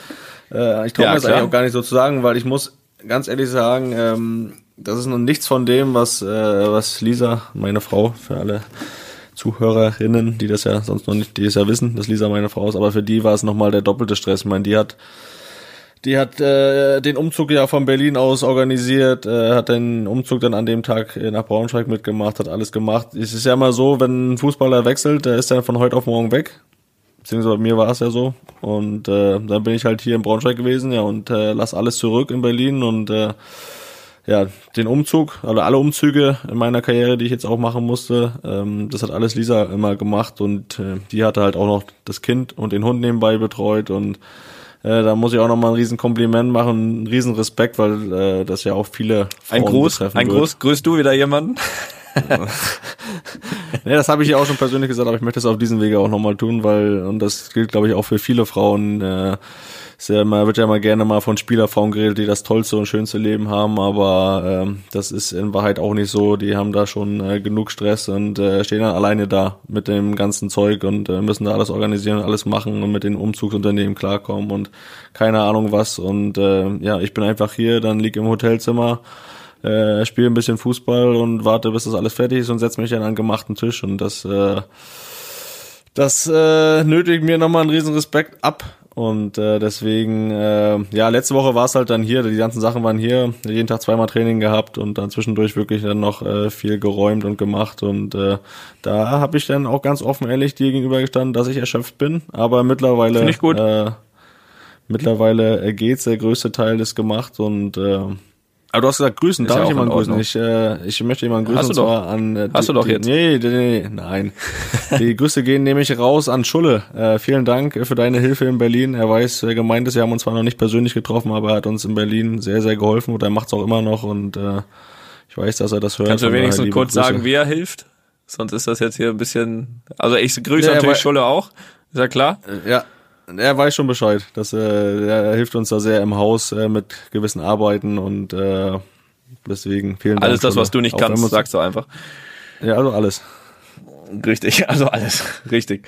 Äh, ich traue Ja, mir das klar. eigentlich auch gar nicht so zu sagen, weil ich muss ganz ehrlich sagen, ähm, das ist noch nichts von dem, was, äh, was Lisa, meine Frau, für alle Zuhörerinnen, die das ja sonst noch nicht, die es ja wissen, dass Lisa meine Frau ist, aber für die war es nochmal der doppelte Stress. Ich meine, die hat die hat äh, den Umzug ja von Berlin aus organisiert, äh, hat den Umzug dann an dem Tag nach Braunschweig mitgemacht, hat alles gemacht. Es ist ja immer so, wenn ein Fußballer wechselt, der ist dann von heute auf morgen weg. Beziehungsweise bei mir war es ja so. Und äh, dann bin ich halt hier in Braunschweig gewesen, ja, und äh, lass alles zurück in Berlin und äh, ja, den Umzug, also alle Umzüge in meiner Karriere, die ich jetzt auch machen musste, ähm, das hat alles Lisa immer gemacht und äh, die hatte halt auch noch das Kind und den Hund nebenbei betreut und äh, da muss ich auch nochmal ein riesen Kompliment machen, einen riesen Respekt, weil äh, das ja auch viele Frauen Ein Gruß, ein. Gruß, grüßt du wieder jemanden? Nee, das habe ich ja auch schon persönlich gesagt, aber ich möchte es auf diesem Wege auch nochmal tun, weil, und das gilt, glaube ich, auch für viele Frauen, äh, ist ja immer, wird ja immer gerne mal von Spielerfrauen geredet, die das tollste und schönste Leben haben, aber ähm, das ist in Wahrheit auch nicht so. Die haben da schon äh, genug Stress und äh, stehen dann alleine da mit dem ganzen Zeug und äh, müssen da alles organisieren, alles machen und mit den Umzugsunternehmen klarkommen und keine Ahnung was. Und äh, ja, ich bin einfach hier, dann lieg im Hotelzimmer, äh, spiele ein bisschen Fußball und warte, bis das alles fertig ist und setze mich dann an den gemachten Tisch und das äh, das äh, nötigt mir nochmal einen riesen Respekt ab. Und äh, deswegen, äh, ja, letzte Woche war es halt dann hier, die ganzen Sachen waren hier, jeden Tag zweimal Training gehabt und dann zwischendurch wirklich dann noch äh, viel geräumt und gemacht. Und äh, da habe ich dann auch ganz offen ehrlich dir gegenüber gestanden, dass ich erschöpft bin. Aber mittlerweile. Äh, mittlerweile äh, geht's, der größte Teil ist gemacht und äh, aber du hast gesagt, grüßen, Ist darf ja ich jemanden grüßen? Ich, äh, ich möchte jemanden grüßen, Hast du doch. zwar an... Äh, Hast die, du doch die, jetzt. Nee, nee, nee, nein. Die Grüße gehen nämlich raus an Schulle. Äh, vielen Dank für deine Hilfe in Berlin. Er weiß, wer gemeint ist. Wir haben uns zwar noch nicht persönlich getroffen, aber er hat uns in Berlin sehr, sehr geholfen und er macht's auch immer noch und äh, ich weiß, dass er das hört. Kannst du daher wenigstens kurz Grüße. sagen, wie er hilft? Sonst ist das jetzt hier ein bisschen. Also ich grüße Ja, natürlich Schulle auch. Ist ja klar. Ja, er weiß schon Bescheid. Dass, äh, er hilft uns da sehr im Haus äh, mit gewissen Arbeiten und äh, deswegen vielen Dank. Alles das, was du nicht kannst, sagst du einfach. Ja, also alles. Richtig, also alles. Richtig.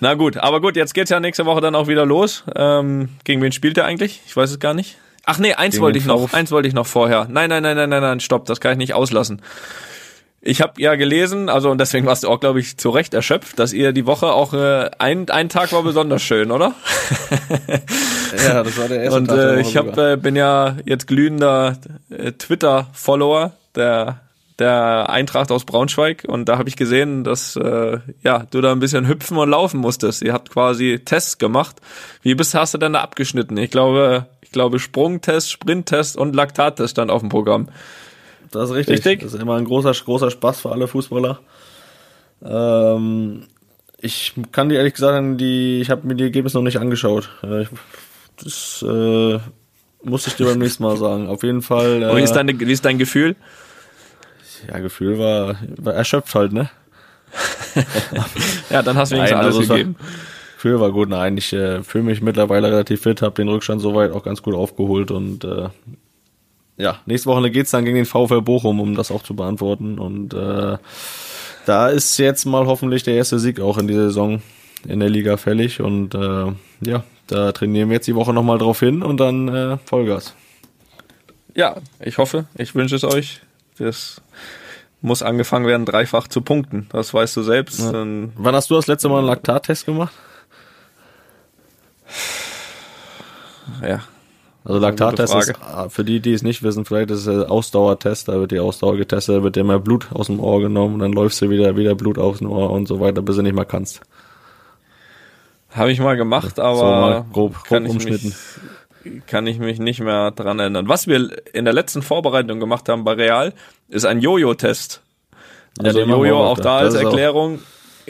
Na gut, aber gut, jetzt geht's ja nächste Woche dann auch wieder los. Ähm, gegen wen spielt er eigentlich? Ich weiß es gar nicht. Ach nee, eins Gegen wollte ich noch, eins wollte ich noch vorher. Nein, nein, nein, nein, nein, nein, stopp, das kann ich nicht auslassen. Ich habe ja gelesen, also und deswegen warst du auch, glaube ich, zu Recht erschöpft, dass ihr die Woche auch äh, ein, ein Tag war besonders schön, oder? Ja, das war der erste Und der äh, Woche ich hab, äh, bin ja jetzt glühender äh, Twitter-Follower der der Eintracht aus Braunschweig und da habe ich gesehen, dass äh, ja du da ein bisschen hüpfen und laufen musstest. Ihr habt quasi Tests gemacht. Wie bist hast du denn da abgeschnitten? Ich glaube, ich glaube Sprungtest, Sprinttest und Laktattest stand auf dem Programm. Das ist richtig. Richtig? Das ist immer ein großer, großer Spaß für alle Fußballer. Ähm, ich kann dir ehrlich gesagt, die, ich habe mir die Ergebnisse noch nicht angeschaut. Äh, das äh, muss ich dir beim nächsten Mal sagen. Auf jeden Fall. Äh, wie ist, deine, wie ist dein Gefühl? ja, Gefühl war, war erschöpft halt, ne? Ja, dann hast du wenigstens alles also war- gegeben. Gefühl war gut. Nein, ich äh, fühle mich mittlerweile relativ fit, habe den Rückstand soweit auch ganz gut aufgeholt und äh, ja, nächste Woche geht's dann gegen den VfL Bochum, um das auch zu beantworten. Und äh, da ist jetzt mal hoffentlich der erste Sieg auch in dieser Saison in der Liga fällig. Und äh, ja, da trainieren wir jetzt die Woche nochmal drauf hin und dann äh, Vollgas. Ja, ich hoffe, ich wünsche es euch. Das muss angefangen werden, dreifach zu punkten. Das weißt du selbst. Dann- Wann hast du das letzte Mal einen Laktattest gemacht? Ja, Also Laktattest ist, ah, für die, die es nicht wissen, vielleicht ist es ein Ausdauertest, da wird die Ausdauer getestet, da wird dir mal Blut aus dem Ohr genommen und dann läufst du wieder, wieder Blut aus dem Ohr und so weiter, bis du nicht mehr kannst. habe ich mal gemacht, aber so mal grob, kann, grob ich umschnitten. mich, kann ich mich nicht mehr dran erinnern. Was wir in der letzten Vorbereitung gemacht haben bei Real, ist ein Jojo-Test. Also wir Jojo auch auch da. da Das als ist auch- Erklärung.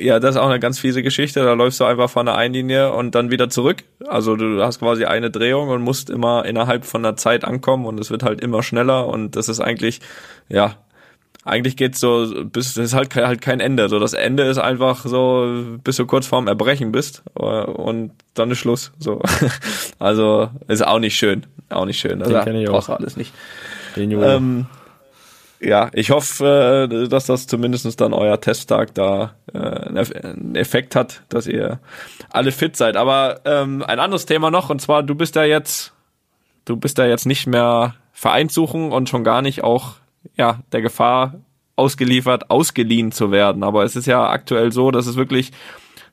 Ja, das ist auch eine ganz fiese Geschichte. Da läufst du einfach von der Einlinie und dann wieder zurück. Also du hast quasi eine Drehung und musst immer innerhalb von der Zeit ankommen und es wird halt immer schneller und das ist eigentlich, ja, eigentlich geht's so, bis, das ist halt, kein- halt kein Ende. So, das Ende ist einfach so, bis du kurz vorm Erbrechen bist äh, und dann ist Schluss. So. Also, ist auch nicht schön. Auch nicht schön. Also, kenn ich auch. du alles nicht. Den Jojo. Ähm, ja, ich hoffe, äh, dass das zumindest dann euer Testtag da äh, einen Eff- einen Effekt hat, dass ihr alle fit seid. Aber ähm, ein anderes Thema noch, und zwar, du bist ja jetzt, du bist ja jetzt nicht mehr Vereinssuchen und schon gar nicht auch ja der Gefahr ausgeliefert, ausgeliehen zu werden. Aber es ist ja aktuell so, dass es wirklich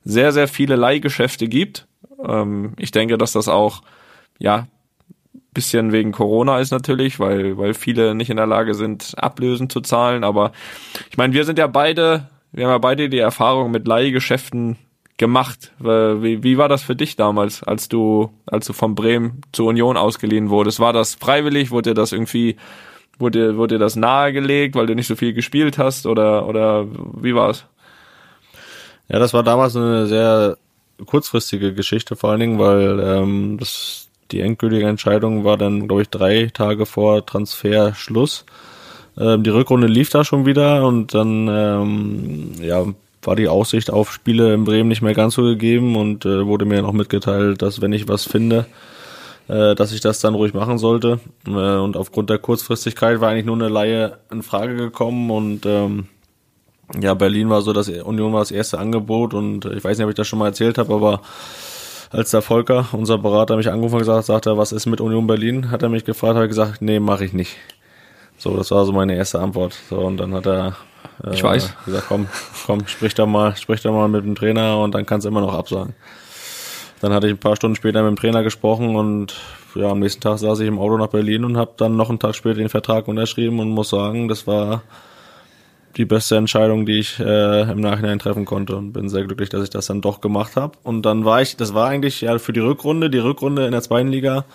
sehr, sehr viele Leihgeschäfte gibt. Ähm, ich denke, dass das auch ja bisschen wegen Corona ist natürlich, weil, weil viele nicht in der Lage sind, Ablösen zu zahlen. Aber ich meine, wir sind ja beide, wir haben ja beide die Erfahrung mit Leihgeschäften gemacht. Wie, wie war das für dich damals, als du, als du von Bremen zur Union ausgeliehen wurdest? War das freiwillig? Wurde dir das irgendwie, wurde, wurde das nahegelegt, weil du nicht so viel gespielt hast? Oder, oder wie war es? Ja, das war damals eine sehr kurzfristige Geschichte, vor allen Dingen, weil ähm, das, die endgültige Entscheidung war dann, glaube ich, drei Tage vor Transferschluss. Ähm, die Rückrunde lief da schon wieder und dann ähm, ja, war die Aussicht auf Spiele in Bremen nicht mehr ganz so gegeben und äh, wurde mir noch mitgeteilt, dass wenn ich was finde, äh, dass ich das dann ruhig machen sollte. Äh, und aufgrund der Kurzfristigkeit war eigentlich nur eine Laie in Frage gekommen und ähm, ja, Berlin war so, das Union war das erste Angebot und ich weiß nicht, ob ich das schon mal erzählt habe, aber als der Volker, unser Berater, mich angerufen hat, gesagt, sagt er, was ist mit Union Berlin? Hat er mich gefragt, habe ich gesagt, nee, mache ich nicht. So, das war so meine erste Antwort. So, und dann hat er äh, Ich weiß. gesagt, komm, komm, sprich da mal, sprich da mal mit dem Trainer und dann kannst du immer noch absagen. Dann hatte ich ein paar Stunden später mit dem Trainer gesprochen und ja, am nächsten Tag saß ich im Auto nach Berlin und habe dann noch einen Tag später den Vertrag unterschrieben und muss sagen, das war die beste Entscheidung, die ich äh, im Nachhinein treffen konnte und bin sehr glücklich, dass ich das dann doch gemacht habe. Und dann war ich, das war eigentlich ja für die Rückrunde, die Rückrunde in der zweiten Liga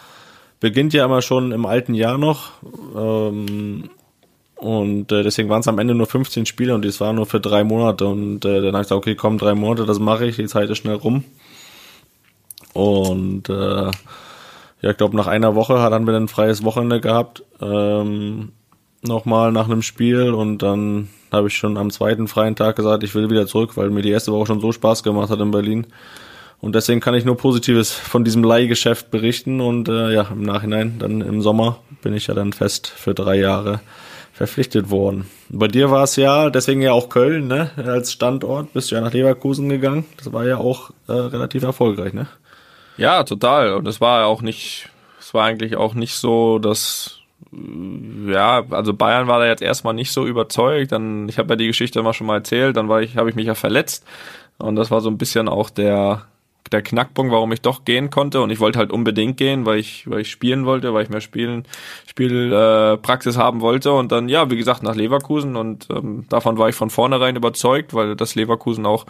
beginnt ja immer schon im alten Jahr noch. Ähm, und äh, deswegen waren es am Ende nur 15 Spiele und das war nur für drei Monate. Und äh, dann habe ich gesagt, okay, komm, drei Monate, das mache ich, die Zeit ist schnell rum. Und äh, ja, ich glaube, nach einer Woche hat dann wir ein freies Wochenende gehabt. Ähm, nochmal nach einem Spiel und dann habe ich schon am zweiten freien Tag gesagt, ich will wieder zurück, weil mir die erste Woche schon so Spaß gemacht hat in Berlin. Und deswegen kann ich nur Positives von diesem Leihgeschäft berichten und äh, ja, im Nachhinein, dann im Sommer, bin ich ja dann fest für drei Jahre verpflichtet worden. Bei dir war es ja, deswegen ja auch Köln, ne? Als Standort bist du ja nach Leverkusen gegangen. Das war ja auch äh, relativ erfolgreich, ne? Ja, total. Und es war auch nicht, es war eigentlich auch nicht so, dass ja, also Bayern war da jetzt erstmal nicht so überzeugt. Dann, ich habe ja die Geschichte mal schon mal erzählt, dann war ich, habe ich mich ja verletzt. Und das war so ein bisschen auch der, der Knackpunkt, warum ich doch gehen konnte. Und ich wollte halt unbedingt gehen, weil ich, weil ich spielen wollte, weil ich mehr Spielen, Spielpraxis äh, haben wollte. Und dann, ja, wie gesagt, nach Leverkusen. Und ähm, davon war ich von vornherein überzeugt, weil das Leverkusen auch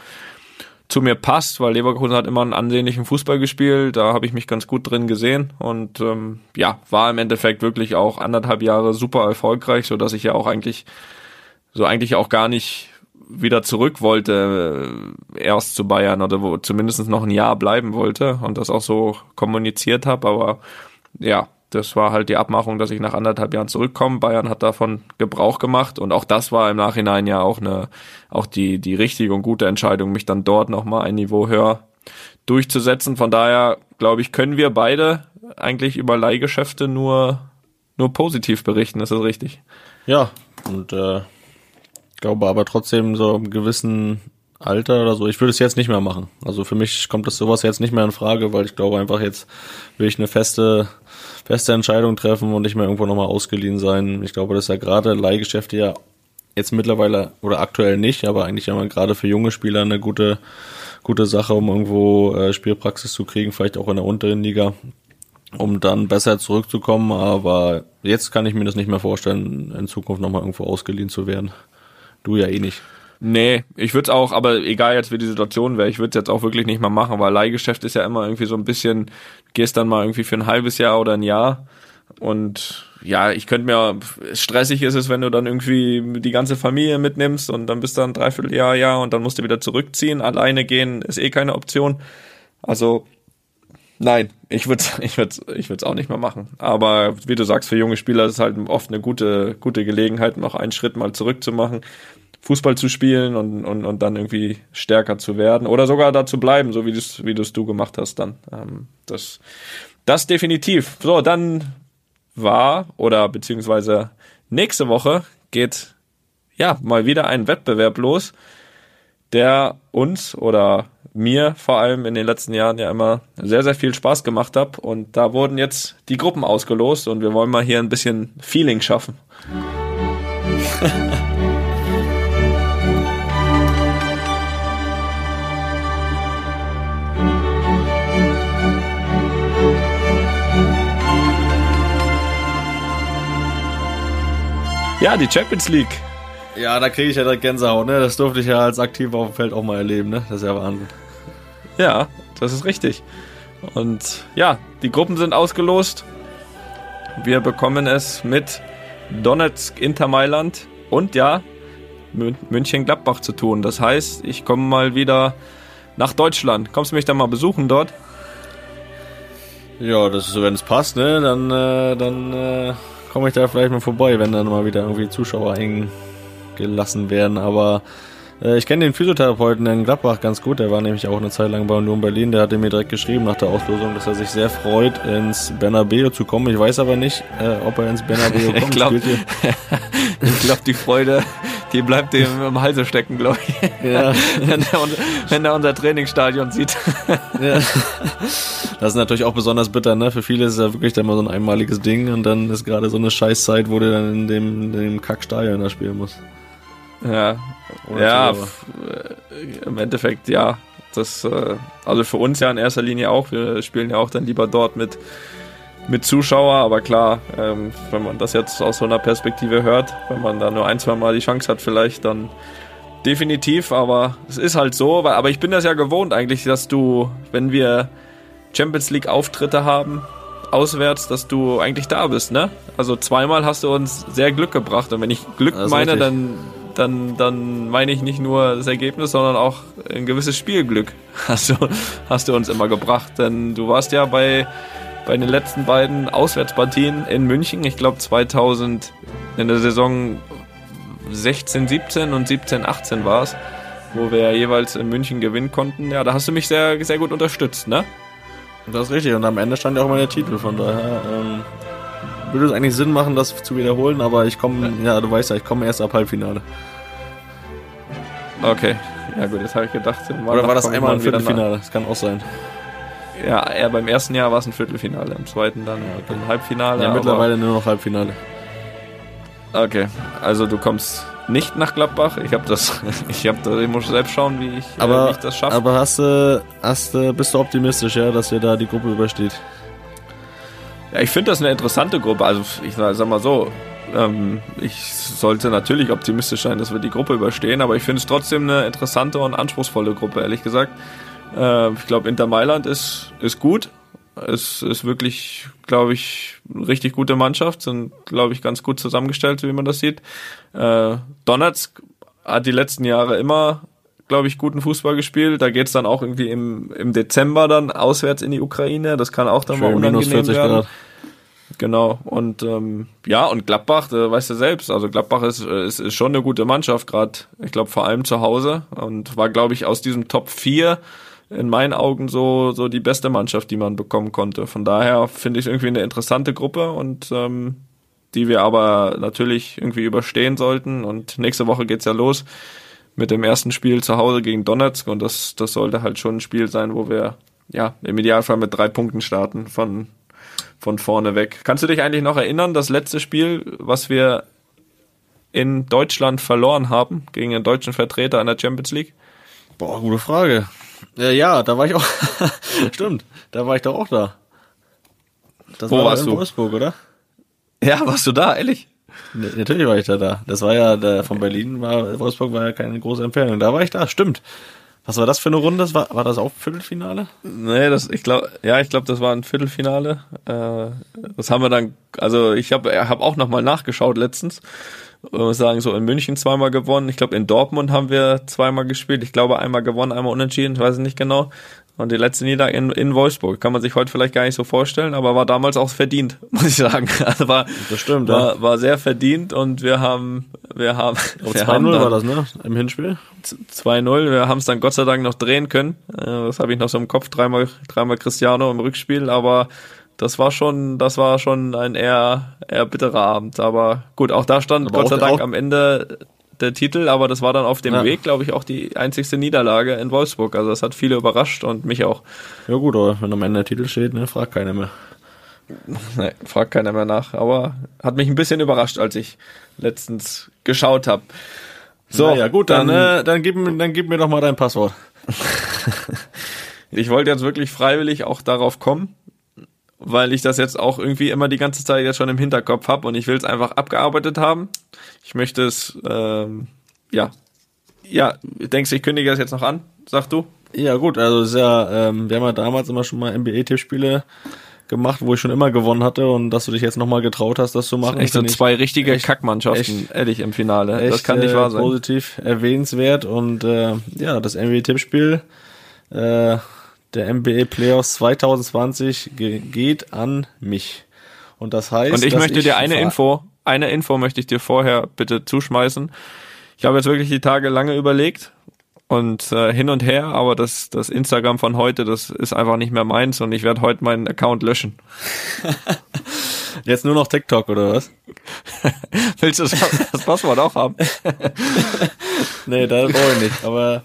zu mir passt, weil Leverkusen hat immer einen ansehnlichen Fußball gespielt, da habe ich mich ganz gut drin gesehen. Und ähm, ja, war im Endeffekt wirklich auch anderthalb Jahre super erfolgreich, so dass ich ja auch eigentlich so eigentlich auch gar nicht wieder zurück wollte, äh, erst zu Bayern oder wo zumindest noch ein Jahr bleiben wollte und das auch so kommuniziert habe, aber ja, das war halt die Abmachung, dass ich nach anderthalb Jahren zurückkomme. Bayern hat davon Gebrauch gemacht und auch das war im Nachhinein ja auch eine, auch die, die richtige und gute Entscheidung, mich dann dort nochmal ein Niveau höher durchzusetzen. Von daher, glaube ich, können wir beide eigentlich über Leihgeschäfte nur, nur positiv berichten. Ist das richtig? Ja, und äh, glaube aber trotzdem so im gewissen Alter oder so. Ich würde es jetzt nicht mehr machen. Also für mich kommt das sowas jetzt nicht mehr in Frage, weil ich glaube einfach jetzt will ich eine feste feste Entscheidung treffen und nicht mehr irgendwo nochmal ausgeliehen sein. Ich glaube, das ist ja gerade Leihgeschäfte ja jetzt mittlerweile oder aktuell nicht, aber eigentlich immer gerade für junge Spieler eine gute, gute Sache, um irgendwo äh, Spielpraxis zu kriegen, vielleicht auch in der unteren Liga, um dann besser zurückzukommen. Aber jetzt kann ich mir das nicht mehr vorstellen, in Zukunft nochmal irgendwo ausgeliehen zu werden. Du ja eh nicht. Nee, ich würde es auch, aber egal jetzt wie die Situation wäre, ich würde es jetzt auch wirklich nicht mehr machen, weil Leihgeschäft ist ja immer irgendwie so ein bisschen, gehst dann mal irgendwie für ein halbes Jahr oder ein Jahr und ja, ich könnte mir, stressig ist es, wenn du dann irgendwie die ganze Familie mitnimmst und dann bist du ein Dreivierteljahr, ja, und dann musst du wieder zurückziehen. Alleine gehen ist eh keine Option. Also, nein, ich würde ich würde ich würde auch nicht mehr machen. Aber wie du sagst, für junge Spieler ist es halt oft eine gute, gute Gelegenheit, noch einen Schritt mal zurückzumachen. Fußball zu spielen und, und, und dann irgendwie stärker zu werden oder sogar da zu bleiben, so wie du wie du's du gemacht hast dann. Ähm, das, das definitiv. So, dann war oder beziehungsweise nächste Woche geht ja mal wieder ein Wettbewerb los, der uns oder mir vor allem in den letzten Jahren ja immer sehr, sehr viel Spaß gemacht hat. Und da wurden jetzt die Gruppen ausgelost und wir wollen mal hier ein bisschen Feeling schaffen. Ja, die Champions League. Ja, da kriege ich ja direkt Gänsehaut, ne? Das durfte ich ja als Aktiver auf dem Feld auch mal erleben, ne? Das ist ja Wahnsinn. Ja, das ist richtig. Und ja, die Gruppen sind ausgelost. Wir bekommen es mit Donetsk, Inter Mailand und ja, München Gladbach zu tun. Das heißt, ich komme mal wieder nach Deutschland. Kommst du mich dann mal besuchen dort? Ja, das ist, wenn es passt, ne? Dann, äh, dann äh, komme ich da vielleicht mal vorbei, wenn dann mal wieder irgendwie Zuschauer hängen gelassen werden. Aber ich kenne den Physiotherapeuten in Gladbach ganz gut. Der war nämlich auch eine Zeit lang bei Union Berlin. Der hatte mir direkt geschrieben nach der Auslosung, dass er sich sehr freut, ins Bernabeu zu kommen. Ich weiß aber nicht, äh, ob er ins Bernabeu kommt. ich glaube, glaub, die Freude, die bleibt ihm im Halse stecken, glaube ich. Ja. wenn, er, wenn er unser Trainingsstadion sieht. ja. Das ist natürlich auch besonders bitter, ne? Für viele ist es ja wirklich dann mal so ein einmaliges Ding und dann ist gerade so eine Scheißzeit, wo du dann in dem, in dem Kackstadion da spielen musst. Ja, Ohne ja, im Endeffekt ja. Das, äh, also für uns ja in erster Linie auch. Wir spielen ja auch dann lieber dort mit, mit Zuschauer, aber klar, ähm, wenn man das jetzt aus so einer Perspektive hört, wenn man da nur ein, zwei Mal die Chance hat, vielleicht dann definitiv, aber es ist halt so, aber ich bin das ja gewohnt eigentlich, dass du, wenn wir Champions League Auftritte haben, auswärts, dass du eigentlich da bist, ne? Also zweimal hast du uns sehr Glück gebracht und wenn ich Glück meine, dann dann, dann meine ich nicht nur das Ergebnis, sondern auch ein gewisses Spielglück hast du, hast du uns immer gebracht. Denn du warst ja bei, bei den letzten beiden Auswärtspartien in München, ich glaube 2000, in der Saison 16, 17 und 17, 18 war es, wo wir jeweils in München gewinnen konnten. Ja, da hast du mich sehr, sehr gut unterstützt, ne? Das ist richtig. Und am Ende stand ja auch mal der Titel, von daher ähm, würde es eigentlich Sinn machen, das zu wiederholen, aber ich komme, ja, du weißt ja, ich komme erst ab Halbfinale. Okay, ja gut, jetzt habe ich gedacht, oder war das einmal ein Viertelfinale? Das kann auch sein. Ja, eher beim ersten Jahr war es ein Viertelfinale, im zweiten dann ja, okay. ein Halbfinale. Ja, mittlerweile nur noch Halbfinale. Okay, also du kommst nicht nach Gladbach. Ich habe das, ich habe das, ich muss selbst schauen, wie ich, äh, Aber, wie ich das schaffe. aber hast du, hast du, bist du optimistisch, ja, dass ihr da die Gruppe übersteht? Ja, ich finde das eine interessante Gruppe. Also ich sag mal so, ähm, ich sollte natürlich optimistisch sein, dass wir die Gruppe überstehen, aber ich finde es trotzdem eine interessante und anspruchsvolle Gruppe, ehrlich gesagt. Äh, ich glaube, Inter Mailand ist, ist gut. Es ist wirklich, glaube ich, eine richtig gute Mannschaft, sind, glaube ich, ganz gut zusammengestellt, wie man das sieht. Äh, Donetsk hat die letzten Jahre immer, glaube ich, guten Fußball gespielt. Da geht's dann auch irgendwie im, im Dezember dann auswärts in die Ukraine. Das kann auch dann mal Schön minus unangenehm 40 werden. Grad. Genau. Und ähm, ja, und Gladbach, da weißt du selbst, also Gladbach ist, ist, ist schon eine gute Mannschaft, gerade, ich glaube, vor allem zu Hause. Und war, glaube ich, aus diesem Top 4 in meinen Augen so, so die beste Mannschaft, die man bekommen konnte. Von daher finde ich irgendwie eine interessante Gruppe und ähm, die wir aber natürlich irgendwie überstehen sollten. Und nächste Woche geht's ja los mit dem ersten Spiel zu Hause gegen Donetsk und das, das sollte halt schon ein Spiel sein, wo wir ja im Idealfall mit drei Punkten starten von, von vorne weg. Kannst du dich eigentlich noch erinnern, das letzte Spiel, was wir in Deutschland verloren haben gegen einen deutschen Vertreter in der Champions League? Boah, gute Frage. Ja, ja, da war ich auch. Stimmt, da war ich doch auch da. Das Wo war warst in du? Wolfsburg, oder? Ja, warst du da, ehrlich? Natürlich war ich da da. Das war ja, der, von Berlin war, Wolfsburg war ja keine große Entfernung. Da war ich da, stimmt. Was war das für eine Runde? Das war, war das auch Viertelfinale? Nee, das, ich glaube, ja, ich glaube, das war ein Viertelfinale. Äh, das haben wir dann, also ich habe hab auch nochmal nachgeschaut letztens. Ich muss sagen, so in München zweimal gewonnen. Ich glaube, in Dortmund haben wir zweimal gespielt. Ich glaube, einmal gewonnen, einmal unentschieden, ich weiß es nicht genau. Und die letzte Niederlage in, in Wolfsburg. Kann man sich heute vielleicht gar nicht so vorstellen, aber war damals auch verdient, muss ich sagen. Also war, Das stimmt, ja. war, war sehr verdient und wir haben, wir haben, haben 2-0 dann- war das, ne? Im Hinspiel? 2-0. Wir haben es dann Gott sei Dank noch drehen können. Äh, Das habe ich noch so im Kopf. Dreimal, dreimal Cristiano im Rückspiel, aber das war schon, das war schon ein eher, eher bitterer Abend. Aber gut, auch da stand Aber Gott sei Dank am Ende der Titel, aber das war dann auf dem Ja. Weg, glaube ich, auch die einzigste Niederlage in Wolfsburg. Also das hat viele überrascht und mich auch. Ja gut, aber wenn am Ende der Titel steht, ne, fragt keiner mehr. Nee, fragt keiner mehr nach. Aber hat mich ein bisschen überrascht, als ich letztens geschaut habe. So, ja gut, dann, äh, dann, gib, mir- dann gib mir doch mal dein Passwort. Ich wollte jetzt wirklich freiwillig auch darauf kommen, weil ich das jetzt auch irgendwie immer die ganze Zeit jetzt schon im Hinterkopf habe und ich will es einfach abgearbeitet haben. Ich möchte es, ähm, ja, ja, denkst du, ich kündige das jetzt noch an? Sag du? Ja gut, also ist ja, ähm, wir haben ja damals immer schon mal NBA-Tippspiele gemacht, wo ich schon immer gewonnen hatte und dass du dich jetzt nochmal getraut hast, das zu machen. Echt so zwei richtige echt- Kackmannschaften, ehrlich, im Finale. echt, das kann nicht äh, wahr sein. positiv erwähnenswert und äh, ja, das NBA-Tippspiel äh, der NBA Playoffs 2020 ge geht an mich. Und das heißt, Und ich möchte dir eine Info, eine Info möchte ich dir vorher bitte zuschmeißen. Ich habe jetzt wirklich die Tage lange überlegt und äh, hin und her, aber das, das Instagram von heute, das ist einfach nicht mehr meins und ich werde heute meinen Account löschen. Jetzt nur noch TikTok oder was? Willst du das, das Passwort auch haben? Nee, da brauche ich nicht. Aber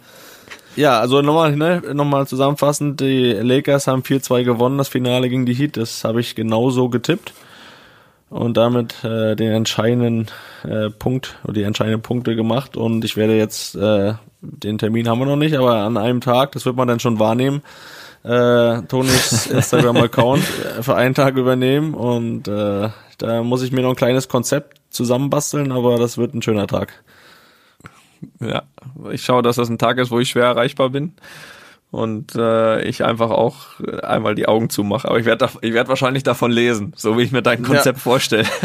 ja, also nochmal, ne, nochmal zusammenfassend, die Lakers haben 4-2 gewonnen, das Finale gegen die Heat, das habe ich genauso getippt. Und damit äh, den entscheidenden äh, Punkt oder die entscheidenden Punkte gemacht. Und ich werde jetzt, äh, den Termin haben wir noch nicht, aber an einem Tag, das wird man dann schon wahrnehmen, äh, Tonis Instagram-Account äh, für einen Tag übernehmen. Und äh, da muss ich mir noch ein kleines Konzept zusammenbasteln, aber das wird ein schöner Tag. Ja, ich schaue, dass das ein Tag ist, wo ich schwer erreichbar bin und äh, ich einfach auch einmal die Augen zumache. Aber ich werde ich werd wahrscheinlich davon lesen, so wie ich mir dein Konzept vorstelle.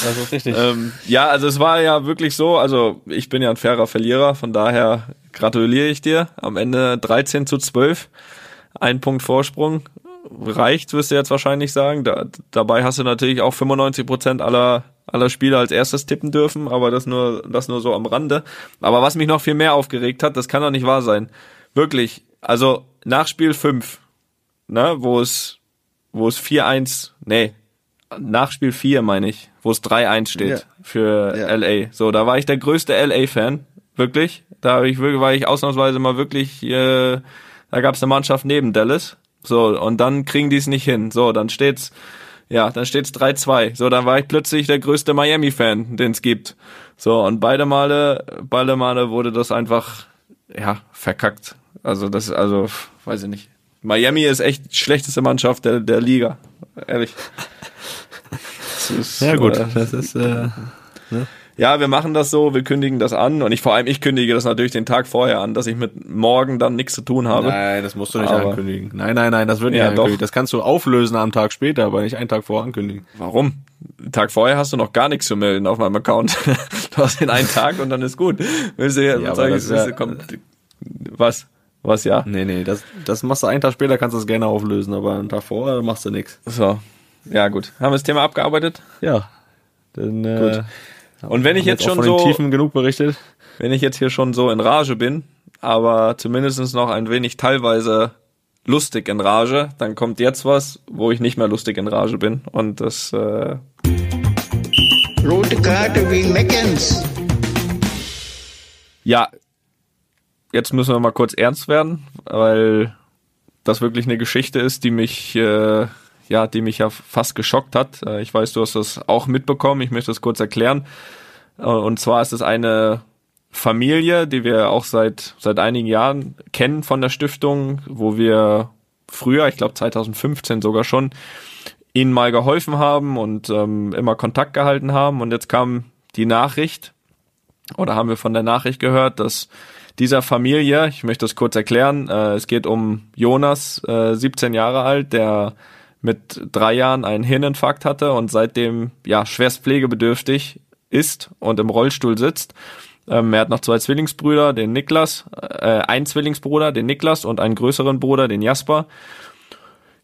Das ist richtig. ähm, ja, also es war ja wirklich so, also ich bin ja ein fairer Verlierer, von daher gratuliere ich dir. Am Ende 13 zu 12, ein Punkt Vorsprung. Reicht, wirst du jetzt wahrscheinlich sagen. Da, dabei hast du natürlich auch 95 Prozent aller, aller Spiele als erstes tippen dürfen, aber das nur, das nur so am Rande. Aber was mich noch viel mehr aufgeregt hat, das kann doch nicht wahr sein. Wirklich, also nach Spiel 5, ne, wo es, wo es 4-1, nee, nach Spiel 4 meine ich, wo es 3-1 steht Ja. für Ja. LA. So, da war ich der größte LA-Fan, wirklich. Da hab ich war ich ausnahmsweise mal wirklich, äh, da gab es eine Mannschaft neben Dallas. So, und dann kriegen die es nicht hin. So, dann steht's Ja, dann steht's 3-2. So, dann war ich plötzlich der größte Miami-Fan, den es gibt. So, und beide Male, beide Male wurde das einfach, ja, verkackt. Also, das, also, weiß ich nicht. Miami ist echt die schlechteste Mannschaft der, der Liga. Ehrlich. Ist, Ja gut, äh, das ist äh, ja, wir machen das so, wir kündigen das an und ich vor allem ich kündige das natürlich den Tag vorher an, dass ich mit morgen dann nichts zu tun habe. Nein, das musst du nicht Aber- ankündigen. Nein, nein, nein, das wird nicht Ja, angekündigt. doch. Das kannst du auflösen am Tag später, aber nicht einen Tag vorher ankündigen. Warum? Tag vorher hast du noch gar nichts zu melden auf meinem Account. du hast den einen Tag und dann ist gut. Willst du Ja, sagen, das ja- du, komm, was? Was ja? Nee, nee, das, das machst du einen Tag später, kannst du das gerne auflösen, aber einen Tag vorher machst du nichts. So. Ja, gut. Haben wir das Thema abgearbeitet? Ja. Dann, äh, Und wenn ich jetzt auch schon von so, Tiefen genug berichtet. wenn ich jetzt hier schon so in Rage bin, aber zumindest noch ein wenig teilweise lustig in Rage, dann kommt jetzt was, wo ich nicht mehr lustig in Rage bin. Und das, äh, Rote Karte wegen Meckens. ja, jetzt müssen wir mal kurz ernst werden, weil das wirklich eine Geschichte ist, die mich, äh, ja, die mich ja fast geschockt hat. Äh, ich weiß, du hast das auch mitbekommen. Ich möchte das kurz erklären. Äh, und zwar ist es eine Familie, die wir auch seit seit einigen Jahren kennen von der Stiftung, wo wir früher, ich glaube 2015 sogar schon, ihnen mal geholfen haben und ähm, immer Kontakt gehalten haben. Und jetzt kam die Nachricht, oder haben wir von der Nachricht gehört, dass dieser Familie, ich möchte das kurz erklären, äh, es geht um Jonas, äh, 17 Jahre alt, der mit drei Jahren einen Hirninfarkt hatte und seitdem ja schwerst pflegebedürftig ist und im Rollstuhl sitzt. Ähm, er hat noch zwei Zwillingsbrüder, den Niklas, äh, einen Zwillingsbruder, den Niklas und einen größeren Bruder, den Jasper.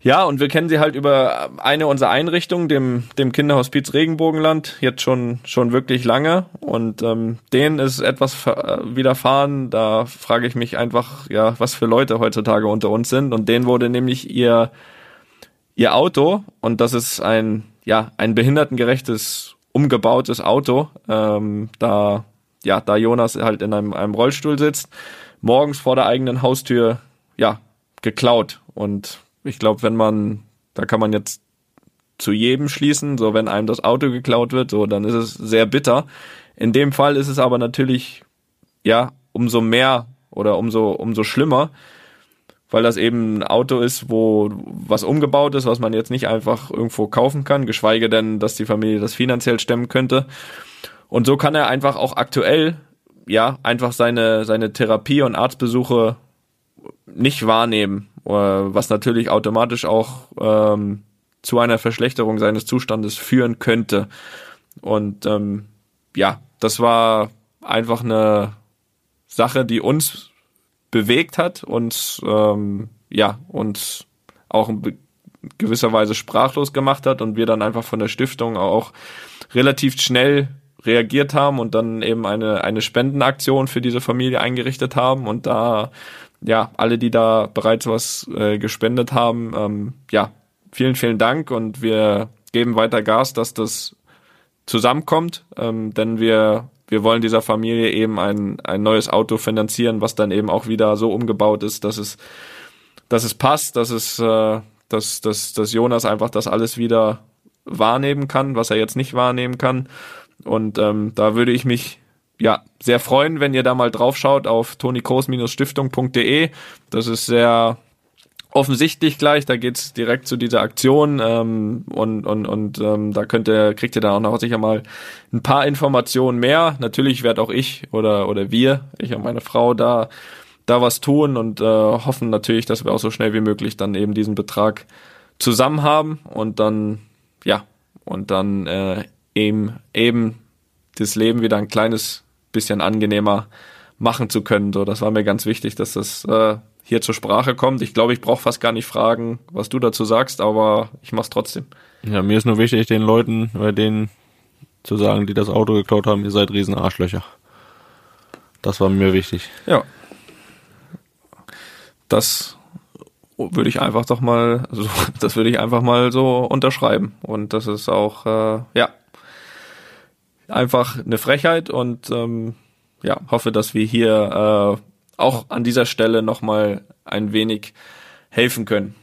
Ja, und wir kennen sie halt über eine unserer Einrichtungen, dem, dem Kinderhospiz Regenbogenland, jetzt schon, schon wirklich lange. Und ähm, denen ist etwas äh, widerfahren. Da frage ich mich einfach, ja, was für Leute heutzutage unter uns sind. Und denen wurde nämlich ihr, ihr Auto, und das ist ein, ja, ein behindertengerechtes, umgebautes Auto, ähm, da, ja, da Jonas halt in einem, einem Rollstuhl sitzt, morgens vor der eigenen Haustür, ja, geklaut. Und ich glaube, wenn man, da kann man jetzt zu jedem schließen, so wenn einem das Auto geklaut wird, so dann ist es sehr bitter. In dem Fall ist es aber natürlich ja umso mehr oder umso umso schlimmer, weil das eben ein Auto ist, wo was umgebaut ist, was man jetzt nicht einfach irgendwo kaufen kann, geschweige denn, dass die Familie das finanziell stemmen könnte. Und so kann er einfach auch aktuell ja einfach seine seine Therapie und Arztbesuche nicht wahrnehmen, äh, was natürlich automatisch auch ähm, zu einer Verschlechterung seines Zustandes führen könnte. Und ähm, ja, das war einfach eine Sache, die uns bewegt hat und ähm, ja, uns auch in gewisser Weise sprachlos gemacht hat und wir dann einfach von der Stiftung auch relativ schnell reagiert haben und dann eben eine, eine Spendenaktion für diese Familie eingerichtet haben und da ja, alle, die da bereits was äh, gespendet haben, ähm, ja, vielen, vielen Dank und wir geben weiter Gas, dass das zusammenkommt, ähm, denn wir, wir wollen dieser Familie eben ein, ein neues Auto finanzieren, was dann eben auch wieder so umgebaut ist, dass es, dass es passt, dass es, äh, dass, dass, dass Jonas einfach das alles wieder wahrnehmen kann, was er jetzt nicht wahrnehmen kann. Und ähm, da würde ich mich ja sehr freuen, wenn ihr da mal drauf schaut auf tonikos-stiftung.de. Das ist sehr offensichtlich gleich, da geht's direkt zu dieser Aktion ähm, und, und, und ähm, da könnt ihr, kriegt ihr dann auch noch sicher mal ein paar Informationen mehr. Natürlich werde auch ich oder, oder wir, ich und meine Frau, da, da was tun und äh, hoffen natürlich, dass wir auch so schnell wie möglich dann eben diesen Betrag zusammen haben und dann, ja, und dann äh, eben, eben das Leben wieder ein kleines bisschen angenehmer machen zu können. So, das war mir ganz wichtig, dass das äh, hier zur Sprache kommt. Ich glaube, ich brauche fast gar nicht fragen, was du dazu sagst, aber ich mach's trotzdem. Ja, mir ist nur wichtig, den Leuten, bei denen zu sagen, die das Auto geklaut haben, ihr seid riesen Arschlöcher. Das war mir wichtig. Ja. Das würde ich einfach doch mal, also das würde ich einfach mal so unterschreiben. Und das ist auch, äh, ja, einfach eine Frechheit und ähm, ja, hoffe, dass wir hier äh, auch an dieser Stelle nochmal ein wenig helfen können.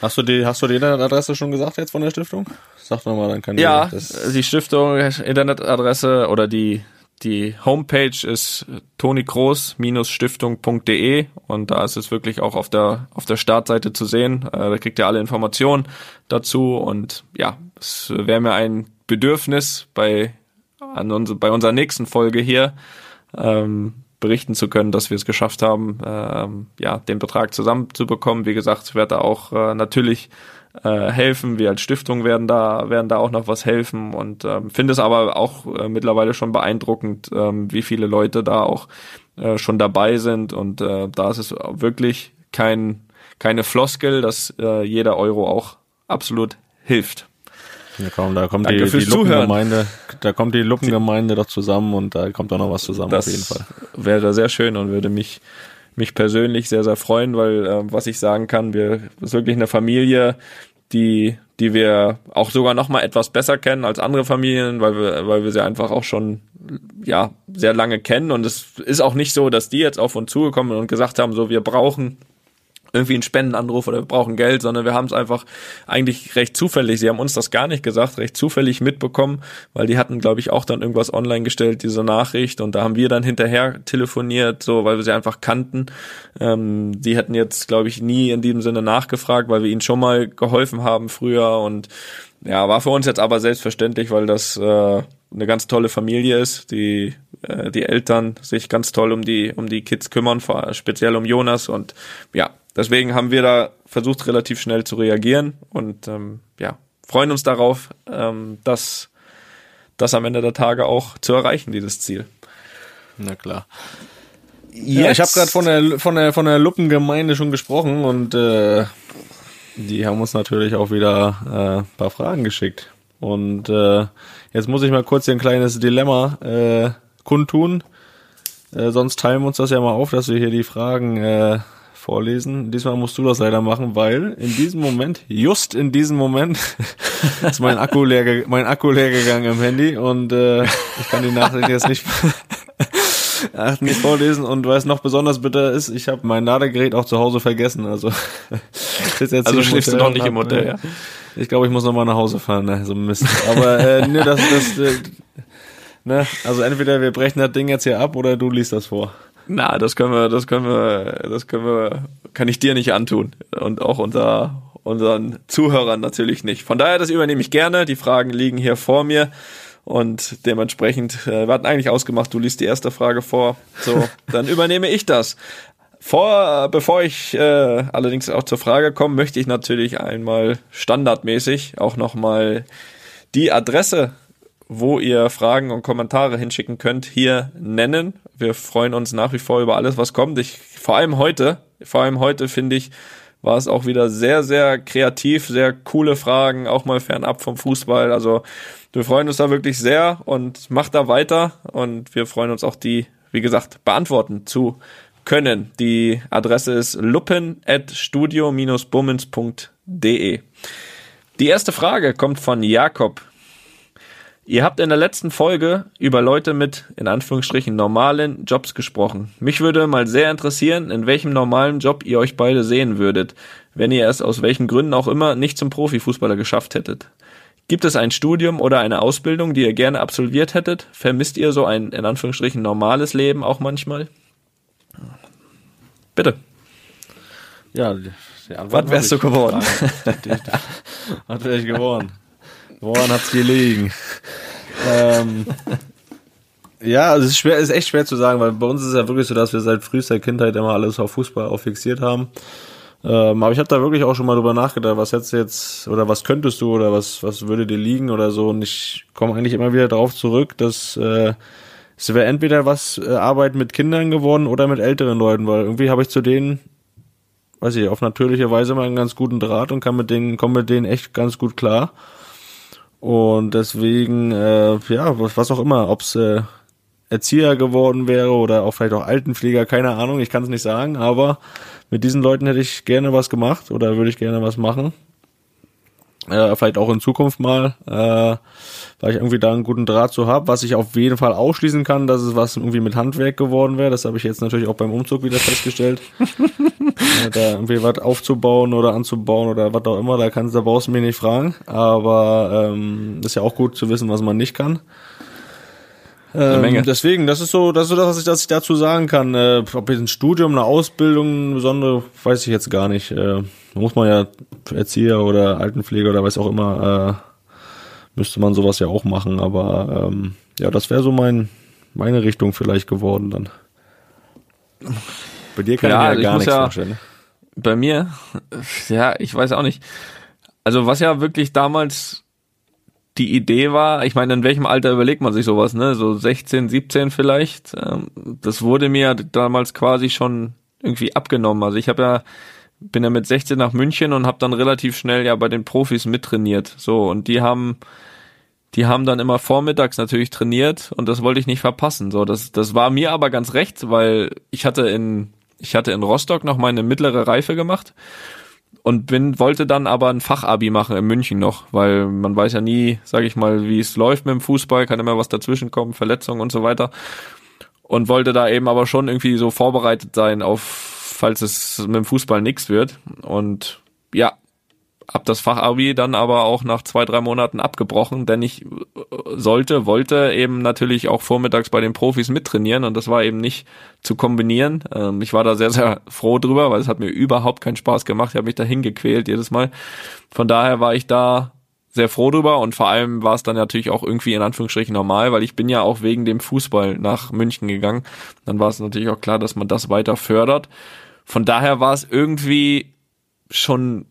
Hast du die, hast du die Internetadresse schon gesagt jetzt von der Stiftung? Sag doch mal, dann kann Ja, ich das. die Stiftung, Internetadresse oder die, die Homepage ist tonikroos-stiftung.de und da ist es wirklich auch auf der, auf der Startseite zu sehen. Äh, da kriegt ihr alle Informationen dazu und ja, es wäre mir ein Bedürfnis bei, an uns, bei unserer nächsten Folge hier, ähm, berichten zu können, dass wir es geschafft haben, ähm, ja, den Betrag zusammenzubekommen. Wie gesagt, ich werde da auch äh, natürlich äh, helfen. Wir als Stiftung werden da werden da auch noch was helfen und ähm, finde es aber auch äh, mittlerweile schon beeindruckend, ähm, wie viele Leute da auch äh, schon dabei sind und äh, da ist es wirklich kein keine Floskel, dass äh, jeder Euro auch absolut hilft. Ja, komm, da kommt Danke die, die. Luppengemeinde, da kommt die Luppengemeinde doch zusammen und da kommt auch noch was zusammen Das auf jeden Fall. wäre sehr schön und würde mich mich persönlich sehr sehr freuen, weil äh, was ich sagen kann, wir ist wirklich eine Familie, die die wir auch sogar noch mal etwas besser kennen als andere Familien, weil wir weil wir sie einfach auch schon ja sehr lange kennen und es ist auch nicht so, dass die jetzt auf uns zugekommen und gesagt haben, so wir brauchen irgendwie einen Spendenanruf oder wir brauchen Geld, sondern wir haben es einfach eigentlich recht zufällig, sie haben uns das gar nicht gesagt, recht zufällig mitbekommen, weil die hatten, glaube ich, auch dann irgendwas online gestellt, diese Nachricht. Und da haben wir dann hinterher telefoniert, so, weil wir sie einfach kannten. Ähm, die hätten jetzt, glaube ich, nie in diesem Sinne nachgefragt, weil wir ihnen schon mal geholfen haben früher. Und ja, war für uns jetzt aber selbstverständlich, weil das äh, eine ganz tolle Familie ist, die äh, die Eltern sich ganz toll um die um die Kids kümmern, vor- speziell um Jonas. Und ja, deswegen haben wir da versucht relativ schnell zu reagieren und ähm, ja freuen uns darauf, ähm, das das am Ende der Tage auch zu erreichen, dieses Ziel. Na klar. Ja, ich habe gerade von der von der von der Luppengemeinde schon gesprochen und äh, die haben uns natürlich auch wieder äh, ein paar Fragen geschickt. Und äh, jetzt muss ich mal kurz hier ein kleines Dilemma äh, kundtun. Äh, sonst teilen wir uns das ja mal auf, dass wir hier die Fragen äh, vorlesen. Diesmal musst du das leider machen, weil in diesem Moment, just in diesem Moment, ist mein Akku leer, mein Akku leer gegangen im Handy und äh, ich kann die Nachricht jetzt nicht nicht vorlesen und was noch besonders bitter ist, ich habe mein Ladegerät auch zu Hause vergessen. Also, sitz jetzt Also schläfst du noch nicht hab, im Hotel, äh, ja? Ich glaube, ich muss noch mal nach Hause fahren, ne? so Mist. Aber äh, ne, das, das, äh, ne, also entweder wir brechen das Ding jetzt hier ab oder du liest das vor. Na, das können wir, das können wir, das können wir, kann ich dir nicht antun und auch unter unseren Zuhörern natürlich nicht. Von daher, das übernehme ich gerne. Die Fragen liegen hier vor mir und dementsprechend, äh, wir hatten eigentlich ausgemacht, du liest die erste Frage vor. So, dann übernehme ich das. Vor, äh, bevor ich äh, allerdings auch zur Frage komme, möchte ich natürlich einmal standardmäßig auch nochmal die Adresse, wo ihr Fragen und Kommentare hinschicken könnt, hier nennen. Wir freuen uns nach wie vor über alles, was kommt. Ich, vor allem heute, vor allem heute finde ich, war es auch wieder sehr, sehr kreativ, sehr coole Fragen, auch mal fernab vom Fußball. Also wir freuen uns da wirklich sehr und macht da weiter und wir freuen uns auch die, wie gesagt, beantworten zu können. Die Adresse ist luppen.studio-bummens.de. Die erste Frage kommt von Jakob. Ihr habt in der letzten Folge über Leute mit, in Anführungsstrichen, normalen Jobs gesprochen. Mich würde mal sehr interessieren, in welchem normalen Job ihr euch beide sehen würdet, wenn ihr es aus welchen Gründen auch immer nicht zum Profifußballer geschafft hättet. Gibt es ein Studium oder eine Ausbildung, die ihr gerne absolviert hättet? Vermisst ihr so ein, in Anführungsstrichen, normales Leben auch manchmal? Bitte. Ja, die, Antwort Was wärst du geworden? Was wäre ich geworden? Woran hat's gelegen? ähm, ja, also es ist schwer, ist echt schwer zu sagen, weil bei uns ist es ja wirklich so, dass wir seit frühester Kindheit immer alles auf Fußball auch fixiert haben. Ähm, aber ich habe da wirklich auch schon mal drüber nachgedacht, was hättest du jetzt oder was könntest du oder was was würde dir liegen oder so. Und ich komme eigentlich immer wieder darauf zurück, dass äh, es wäre entweder was äh, Arbeit mit Kindern geworden oder mit älteren Leuten, weil irgendwie habe ich zu denen weiß ich, auf natürliche Weise mal einen ganz guten Draht und kann mit denen, komme mit denen echt ganz gut klar. Und deswegen, äh, ja, was, was auch immer, ob's äh, Erzieher geworden wäre oder auch vielleicht auch Altenpfleger, keine Ahnung, ich kann es nicht sagen, aber mit diesen Leuten hätte ich gerne was gemacht oder würde ich gerne was machen. Äh, vielleicht auch in Zukunft mal, äh, weil ich irgendwie da einen guten Draht zu habe. Was ich auf jeden Fall ausschließen kann, dass es was irgendwie mit Handwerk geworden wäre. Das habe ich jetzt natürlich auch beim Umzug wieder festgestellt. äh, da irgendwie was aufzubauen oder anzubauen oder was auch immer, da kannst da brauchst du mich nicht fragen. Aber ähm, ist ja auch gut zu wissen, was man nicht kann. Ähm, Menge. deswegen, das ist so, das ist so das, was ich, was ich dazu sagen kann. Äh, ob jetzt ein Studium, eine Ausbildung, eine besondere, weiß ich jetzt gar nicht. Äh, muss man ja Erzieher oder Altenpfleger oder was auch immer, äh, müsste man sowas ja auch machen. Aber ähm, ja, das wäre so mein meine Richtung vielleicht geworden dann. Bei dir kann Ja, ich mir also ja ich gar muss nichts ja- vorstellen. ne? Bei mir, ja, ich weiß auch nicht. Also was ja wirklich damals die Idee war, ich meine, in welchem Alter überlegt man sich sowas, ne? So 16, 17 vielleicht. Ähm, Das wurde mir damals quasi schon irgendwie abgenommen. Also ich habe ja bin ja mit 16 nach München und habe dann relativ schnell ja bei den Profis mittrainiert. So und die haben die haben dann immer vormittags natürlich trainiert und das wollte ich nicht verpassen. So, das, das war mir aber ganz recht, weil ich hatte in, ich hatte in Rostock noch meine mittlere Reife gemacht und bin, wollte dann aber ein Fachabi machen in München noch, weil man weiß ja nie, sage ich mal, wie es läuft mit dem Fußball, kann immer was dazwischen kommen, Verletzungen und so weiter. Und wollte da eben aber schon irgendwie so vorbereitet sein auf, falls es mit dem Fußball nix wird. Und ja, hab das Fachabi dann aber auch nach zwei, drei Monaten abgebrochen, denn ich äh, sollte, wollte eben natürlich auch vormittags bei den Profis mittrainieren und das war eben nicht zu kombinieren. Ähm, ich war da sehr, sehr froh drüber, weil es hat mir überhaupt keinen Spaß gemacht. Ich habe mich dahin gequält jedes Mal. Von daher war ich da sehr froh drüber und vor allem war es dann natürlich auch irgendwie in Anführungsstrichen normal, weil ich bin ja auch wegen dem Fußball nach München gegangen. Dann war es natürlich auch klar, dass man das weiter fördert. Von daher war es irgendwie schon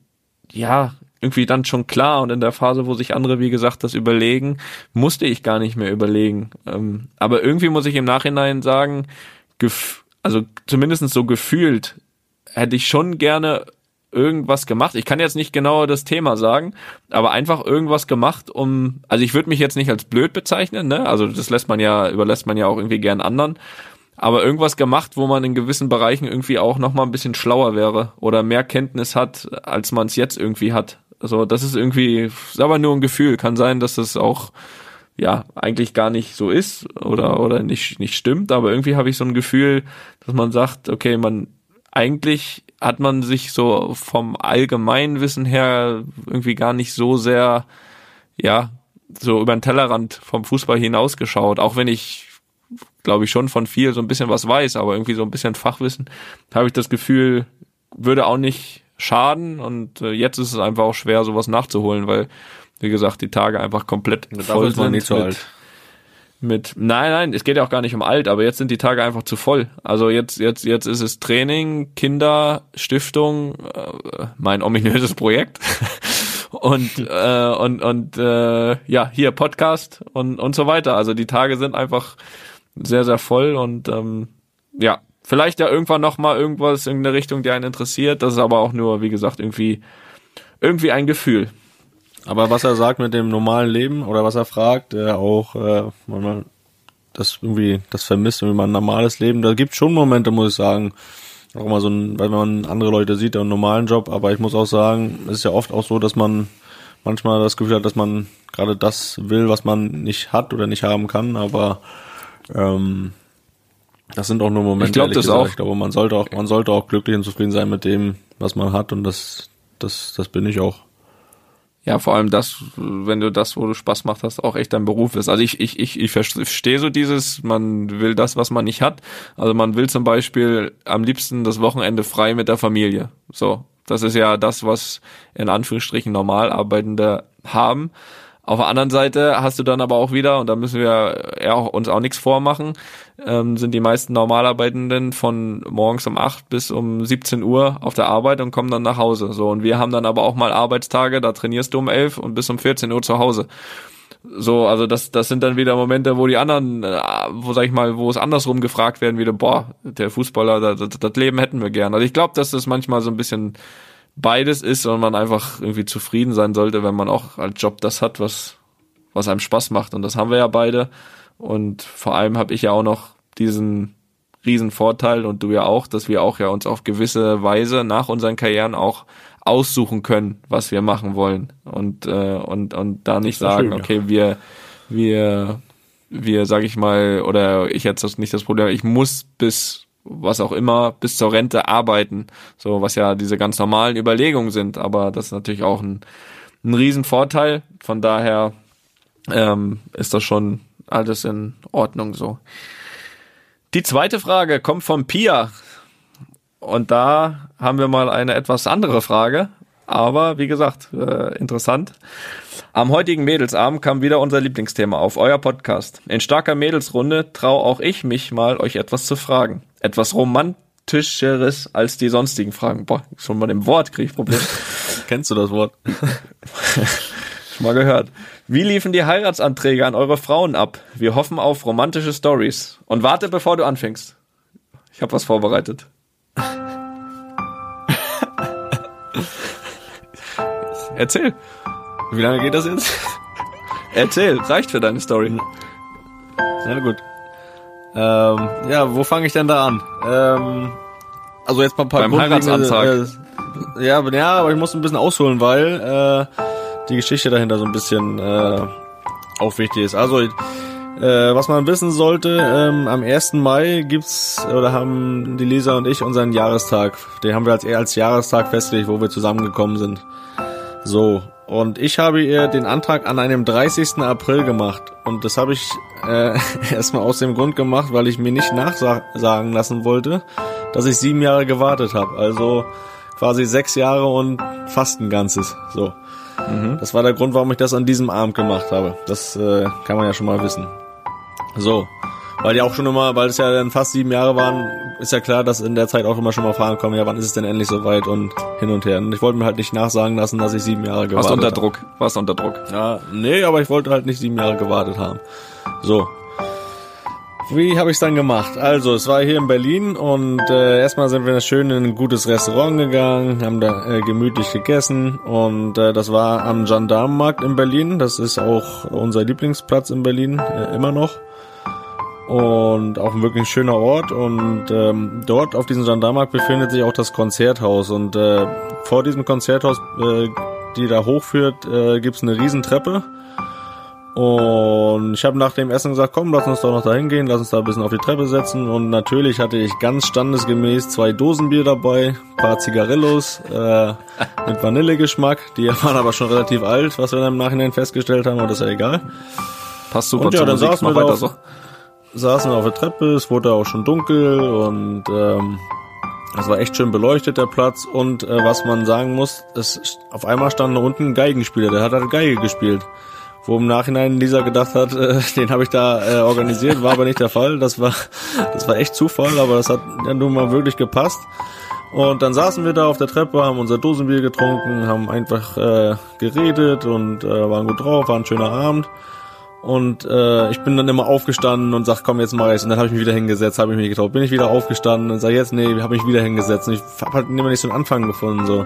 ja, irgendwie dann schon klar und in der Phase, wo sich andere, wie gesagt, das überlegen, musste ich gar nicht mehr überlegen. Ähm, aber irgendwie muss ich im Nachhinein sagen, gef also zumindest so gefühlt, hätte ich schon gerne irgendwas gemacht. Ich kann jetzt nicht genau das Thema sagen, aber einfach irgendwas gemacht, um, also ich würde mich jetzt nicht als blöd bezeichnen, ne? Also das lässt man ja, überlässt man ja auch irgendwie gern anderen. Aber irgendwas gemacht, wo man in gewissen Bereichen irgendwie auch noch mal ein bisschen schlauer wäre oder mehr Kenntnis hat, als man es jetzt irgendwie hat. Also das ist irgendwie, ist aber nur ein Gefühl. Kann sein, dass das auch ja eigentlich gar nicht so ist oder oder nicht nicht stimmt. Aber irgendwie habe ich so ein Gefühl, dass man sagt, okay, man eigentlich hat man sich so vom Allgemeinwissen her irgendwie gar nicht so sehr ja so über den Tellerrand vom Fußball hinausgeschaut. Auch wenn ich glaube ich, schon von viel so ein bisschen was weiß, aber irgendwie so ein bisschen Fachwissen, habe ich das Gefühl, würde auch nicht schaden und äh, jetzt ist es einfach auch schwer, sowas nachzuholen, weil, wie gesagt, die Tage einfach komplett Dafür voll sind nicht so mit, alt. mit, nein, nein, es geht ja auch gar nicht um alt, aber jetzt sind die Tage einfach zu voll. Also jetzt, jetzt, jetzt ist es Training, Kinder, Stiftung, äh, mein ominöses Projekt. und äh, und und äh, ja hier Podcast und und so weiter also die Tage sind einfach sehr sehr voll und ähm, ja vielleicht ja irgendwann noch mal irgendwas in der Richtung die einen interessiert. Das ist aber auch nur wie gesagt irgendwie irgendwie ein Gefühl. Aber was er sagt mit dem normalen Leben oder was er fragt, äh, auch, äh, wenn man das irgendwie, das vermisst, irgendwie mal ein normales Leben, da gibt schon Momente, muss ich sagen, auch mal so ein, weil man andere Leute sieht, einen normalen Job, aber ich muss auch sagen, es ist ja oft auch so, dass man manchmal das Gefühl hat, dass man gerade das will, was man nicht hat oder nicht haben kann, aber ähm, das sind auch nur Momente. Ich glaub, ehrlich das gesagt. auch. Ich glaube, man sollte auch, man sollte auch glücklich und zufrieden sein mit dem, was man hat und das, das, das bin ich auch. Ja, vor allem das, wenn du das, wo du Spaß macht hast, auch echt dein Beruf ist. Also ich, ich, ich, ich verstehe so dieses, man will das, was man nicht hat. Also man will zum Beispiel am liebsten das Wochenende frei mit der Familie. So. Das ist ja das, was in Anführungsstrichen normal Arbeitende haben. Auf der anderen Seite hast du dann aber auch wieder, und da müssen wir ja auch, uns auch nichts vormachen, ähm, sind die meisten Normalarbeitenden von morgens um 8 bis um 17 Uhr auf der Arbeit und kommen dann nach Hause. So, und wir haben dann aber auch mal Arbeitstage, da trainierst du um 11 und bis um 14 Uhr zu Hause. So, also das, das sind dann wieder Momente, wo die anderen, äh, wo sag ich mal, wo es andersrum gefragt werden, wieder, boah, der Fußballer, das, das Leben hätten wir gern. Also ich glaube, dass das manchmal so ein bisschen beides ist und man einfach irgendwie zufrieden sein sollte, wenn man auch als Job das hat, was, was einem Spaß macht. Und das haben wir ja beide. Und vor allem habe ich ja auch noch diesen riesen Vorteil und du ja auch, dass wir auch ja uns auf gewisse Weise nach unseren Karrieren auch aussuchen können, was wir machen wollen und äh, und und da nicht sagen, schön, ja. okay, wir wir wir sag ich mal oder ich jetzt das nicht das Problem, ich muss bis was auch immer bis zur Rente arbeiten, so was ja diese ganz normalen Überlegungen sind, aber das ist natürlich auch ein ein Riesenvorteil. Von daher ähm, ist das schon alles in Ordnung so. Die zweite Frage kommt von Pia. Und da haben wir mal eine etwas andere Frage. Aber wie gesagt, äh, interessant. Am heutigen Mädelsabend kam wieder unser Lieblingsthema auf, euer Podcast. In starker Mädelsrunde trau auch ich mich mal, euch etwas zu fragen. Etwas romantischeres als die sonstigen Fragen. Boah, schon mal dem Wort kriege ich Probleme. Kennst du das Wort? Schon mal gehört. Wie liefen die Heiratsanträge an eure Frauen ab? Wir hoffen auf romantische Stories. Und warte, bevor du anfängst. Ich habe was vorbereitet. Erzähl. Wie lange geht das jetzt? Erzähl. Reicht für deine Story. Na gut. Ähm, ja, wo fange ich denn da an? Ähm, also jetzt mal ein paar Beim Heiratsantrag. Äh, ja, aber- ja, aber ich muss ein bisschen ausholen, weil äh, die Geschichte dahinter so ein bisschen äh, auch wichtig ist. Also äh, was man wissen sollte, ähm, am 1. Mai gibt's oder haben die Lisa und ich unseren Jahrestag. Den haben wir als eher als Jahrestag festgelegt, wo wir zusammengekommen sind. So, und ich habe ihr den Antrag an einem 30. April gemacht. Und das habe ich äh, erstmal aus dem Grund gemacht, weil ich mir nicht nachsagen lassen wollte, dass ich sieben Jahre gewartet habe. Also quasi sechs Jahre und fast ein ganzes. So. Das war der Grund, warum ich das an diesem Abend gemacht habe. Das äh, kann man ja schon mal wissen. So. Weil ja auch schon immer, weil es ja dann fast sieben Jahre waren, ist ja klar, dass in der Zeit auch immer schon mal Fragen kommen, ja, wann ist es denn endlich soweit und hin und her. Und ich wollte mir halt nicht nachsagen lassen, dass ich sieben Jahre gewartet Warst unter habe. Druck. Warst unter Druck. Ja, nee, aber ich wollte halt nicht sieben Jahre gewartet haben. So. Wie habe ich dann gemacht? Also, es war hier in Berlin und äh, erstmal sind wir schön in ein gutes Restaurant gegangen, haben da äh, gemütlich gegessen und äh, das war am Gendarmenmarkt in Berlin. Das ist auch unser Lieblingsplatz in Berlin, äh, immer noch. Und auch ein wirklich schöner Ort und ähm, dort auf diesem Gendarmenmarkt befindet sich auch das Konzerthaus und äh, vor diesem Konzerthaus, äh, die da hochführt, äh, gibt's eine Riesentreppe und ich habe nach dem Essen gesagt, komm, lass uns doch noch da hingehen, lass uns da ein bisschen auf die Treppe setzen. Und natürlich hatte ich ganz standesgemäß zwei Dosenbier dabei, paar Zigarillos äh, mit Vanillegeschmack. Die waren aber schon relativ alt, was wir dann im Nachhinein festgestellt haben, aber das ist ja egal. Passt super Und ja, dann saßen wir weiter so. Saßen auf der Treppe, es wurde auch schon dunkel und ähm, es war echt schön beleuchtet, der Platz. Und äh, was man sagen muss, es, auf einmal stand da unten ein Geigenspieler, der hat halt Geige gespielt. Wo im Nachhinein Lisa gedacht hat, äh, den habe ich da äh, organisiert, war aber nicht der Fall. Das war, das war echt Zufall, aber das hat ja nun mal wirklich gepasst. Und dann saßen wir da auf der Treppe, haben unser Dosenbier getrunken, haben einfach äh, geredet und äh, waren gut drauf, war ein schöner Abend. Und äh, ich bin dann immer aufgestanden und sag, komm, jetzt mach ich's. Und dann habe ich mich wieder hingesetzt, habe ich mich getraut. Bin ich wieder aufgestanden und sag, jetzt, nee, habe mich wieder hingesetzt. Und ich habe halt immer nicht so einen Anfang gefunden. So.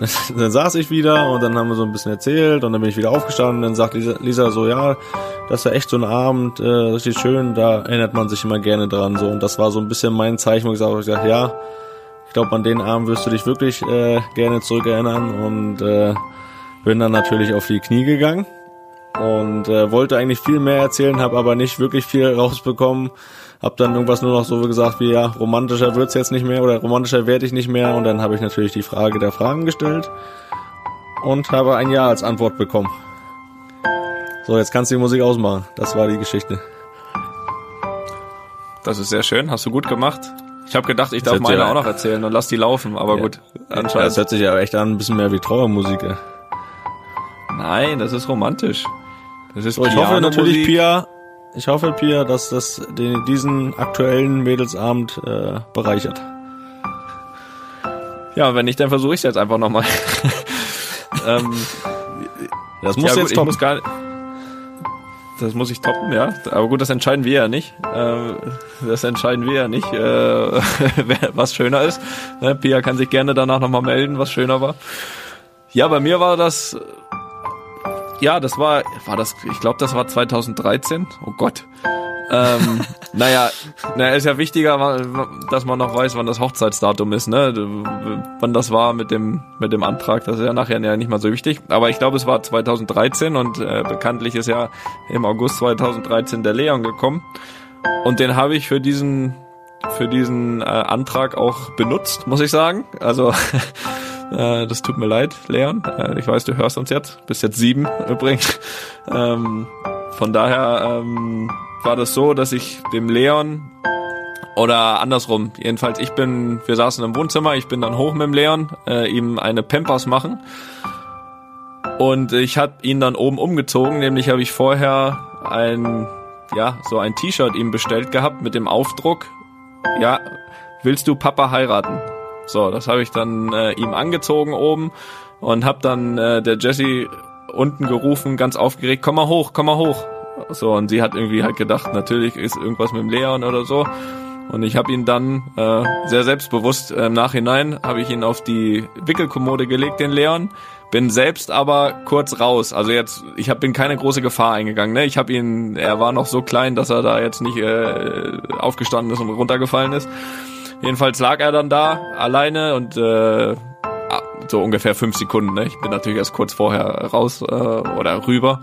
Dann, dann saß ich wieder und dann haben wir so ein bisschen erzählt und dann bin ich wieder aufgestanden. Und dann sagt Lisa, Lisa so, ja, das war echt so ein Abend, äh, richtig schön, da erinnert man sich immer gerne dran. So. Und das war so ein bisschen mein Zeichen, wo ich ich sag, ja, ich glaube, an den Abend wirst du dich wirklich äh, gerne zurückerinnern. Und äh, bin dann natürlich auf die Knie gegangen und äh, wollte eigentlich viel mehr erzählen, habe aber nicht wirklich viel rausbekommen. Hab dann irgendwas nur noch so gesagt wie, ja, romantischer wird's jetzt nicht mehr oder romantischer werde ich nicht mehr. Und dann habe ich natürlich die Frage der Fragen gestellt und habe ein Ja als Antwort bekommen. So, jetzt kannst du die Musik ausmachen. Das war die Geschichte. Das ist sehr schön. Hast du gut gemacht. Ich habe gedacht, ich darf hört sich meine ja- auch noch erzählen und lass die laufen. Aber gut, Das anscheinend. hört sich ja echt an, ein bisschen mehr wie Trauermusik. Nein, das ist romantisch. Das ist So, ich hoffe natürlich. Pia, ich hoffe, Pia, dass das den, diesen aktuellen Mädelsabend äh, bereichert. Ja, wenn nicht, dann versuche ich jetzt einfach nochmal. ähm, Das ja, muss gut, jetzt ich top. muss gar Das muss ich toppen, ja. Aber gut, das entscheiden wir ja nicht. Ähm, das entscheiden wir ja nicht, äh, was schöner ist. Ne, Pia kann sich gerne danach nochmal melden, was schöner war. Ja, bei mir war das, ja, das war, war das, ich glaube, das war 2013. Oh Gott. ähm, naja, naja, ist ja wichtiger, dass man noch weiß, wann das Hochzeitsdatum ist, ne? Wann das war mit dem, mit dem Antrag, das ist ja nachher ja nicht mal so wichtig. Aber ich glaube, es war 2013 und äh, bekanntlich ist ja im August 2013 der Leon gekommen. Und den habe ich für diesen, für diesen äh, Antrag auch benutzt, muss ich sagen. Also äh, das tut mir leid, Leon. Äh, ich weiß, du hörst uns jetzt. Bist jetzt sieben übrigens. Ähm, von daher ähm, war das so, dass ich dem Leon oder andersrum, jedenfalls ich bin, wir saßen im Wohnzimmer, ich bin dann hoch mit dem Leon, äh, ihm eine Pampers machen und ich habe ihn dann oben umgezogen, nämlich habe ich vorher ein, ja, so ein T-Shirt ihm bestellt gehabt mit dem Aufdruck, ja, willst du Papa heiraten? So, das habe ich dann äh, ihm angezogen oben und habe dann äh, der Jessie unten gerufen, ganz aufgeregt, komm mal hoch, komm mal hoch. So, und sie hat irgendwie halt gedacht, natürlich ist irgendwas mit dem Leon oder so. Und ich habe ihn dann äh, sehr selbstbewusst äh, im Nachhinein, habe ich ihn auf die Wickelkommode gelegt, den Leon. Bin selbst aber kurz raus. Also jetzt, ich hab, bin keine große Gefahr eingegangen. Ne? Ich habe ihn, er war noch so klein, dass er da jetzt nicht äh, aufgestanden ist und runtergefallen ist. Jedenfalls lag er dann da alleine und äh, so ungefähr fünf Sekunden. Ne? Ich bin natürlich erst kurz vorher raus äh, oder rüber.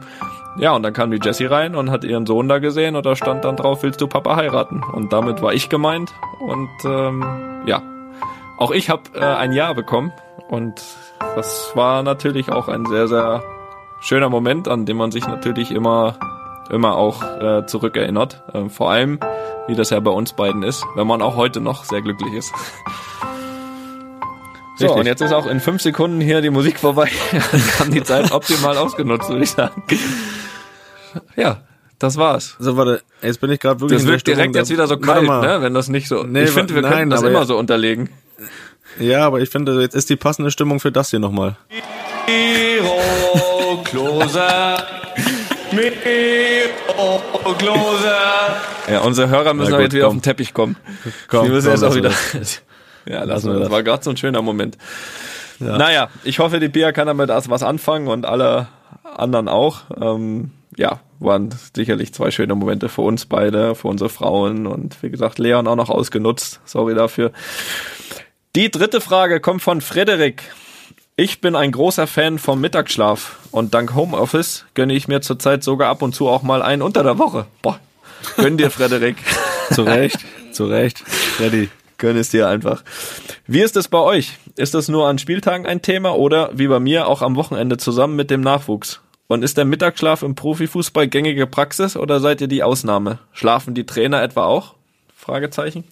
Ja, und dann kam die Jessie rein und hat ihren Sohn da gesehen und da stand dann drauf, willst du Papa heiraten? Und damit war ich gemeint und ähm, ja, auch ich habe äh, ein Ja bekommen und das war natürlich auch ein sehr, sehr schöner Moment, an dem man sich natürlich immer, immer auch äh, zurückerinnert. Äh, vor allem, wie das ja bei uns beiden ist, wenn man auch heute noch sehr glücklich ist. So, Richtig. und jetzt ist auch in fünf Sekunden hier die Musik vorbei. Wir haben die Zeit optimal ausgenutzt, würde ich sagen. Ja, das war's. So, warte, jetzt bin ich gerade wirklich. Das wirkt direkt jetzt wieder so kalt, ne? Wenn das nicht so. Nee, ich finde, wir nein, könnten das immer ja, so unterlegen. Ja, aber ich finde, jetzt ist die passende Stimmung für das hier nochmal. Miro Klose. Klose. Ja, unsere Hörer müssen gut, jetzt wieder komm. auf den Teppich kommen. Komm, Die müssen komm, jetzt auch wieder. Ja, lassen wir das. War gerade so ein schöner Moment. Ja. Naja, ich hoffe, die Pia kann damit was anfangen und alle anderen auch. Ähm, ja, waren sicherlich zwei schöne Momente für uns beide, für unsere Frauen und wie gesagt, Leon auch noch ausgenutzt. Sorry dafür. Die dritte Frage kommt von Frederik. Ich bin ein großer Fan vom Mittagsschlaf und dank Homeoffice gönne ich mir zurzeit sogar ab und zu auch mal einen unter der Woche. Boah, gönn dir, Frederik. zu Recht, zu Recht. Freddy. Gönn es dir einfach. Wie ist es bei euch? Ist das nur an Spieltagen ein Thema oder wie bei mir auch am Wochenende zusammen mit dem Nachwuchs? Und ist der Mittagsschlaf im Profifußball gängige Praxis oder seid ihr die Ausnahme? Schlafen die Trainer etwa auch? Fragezeichen.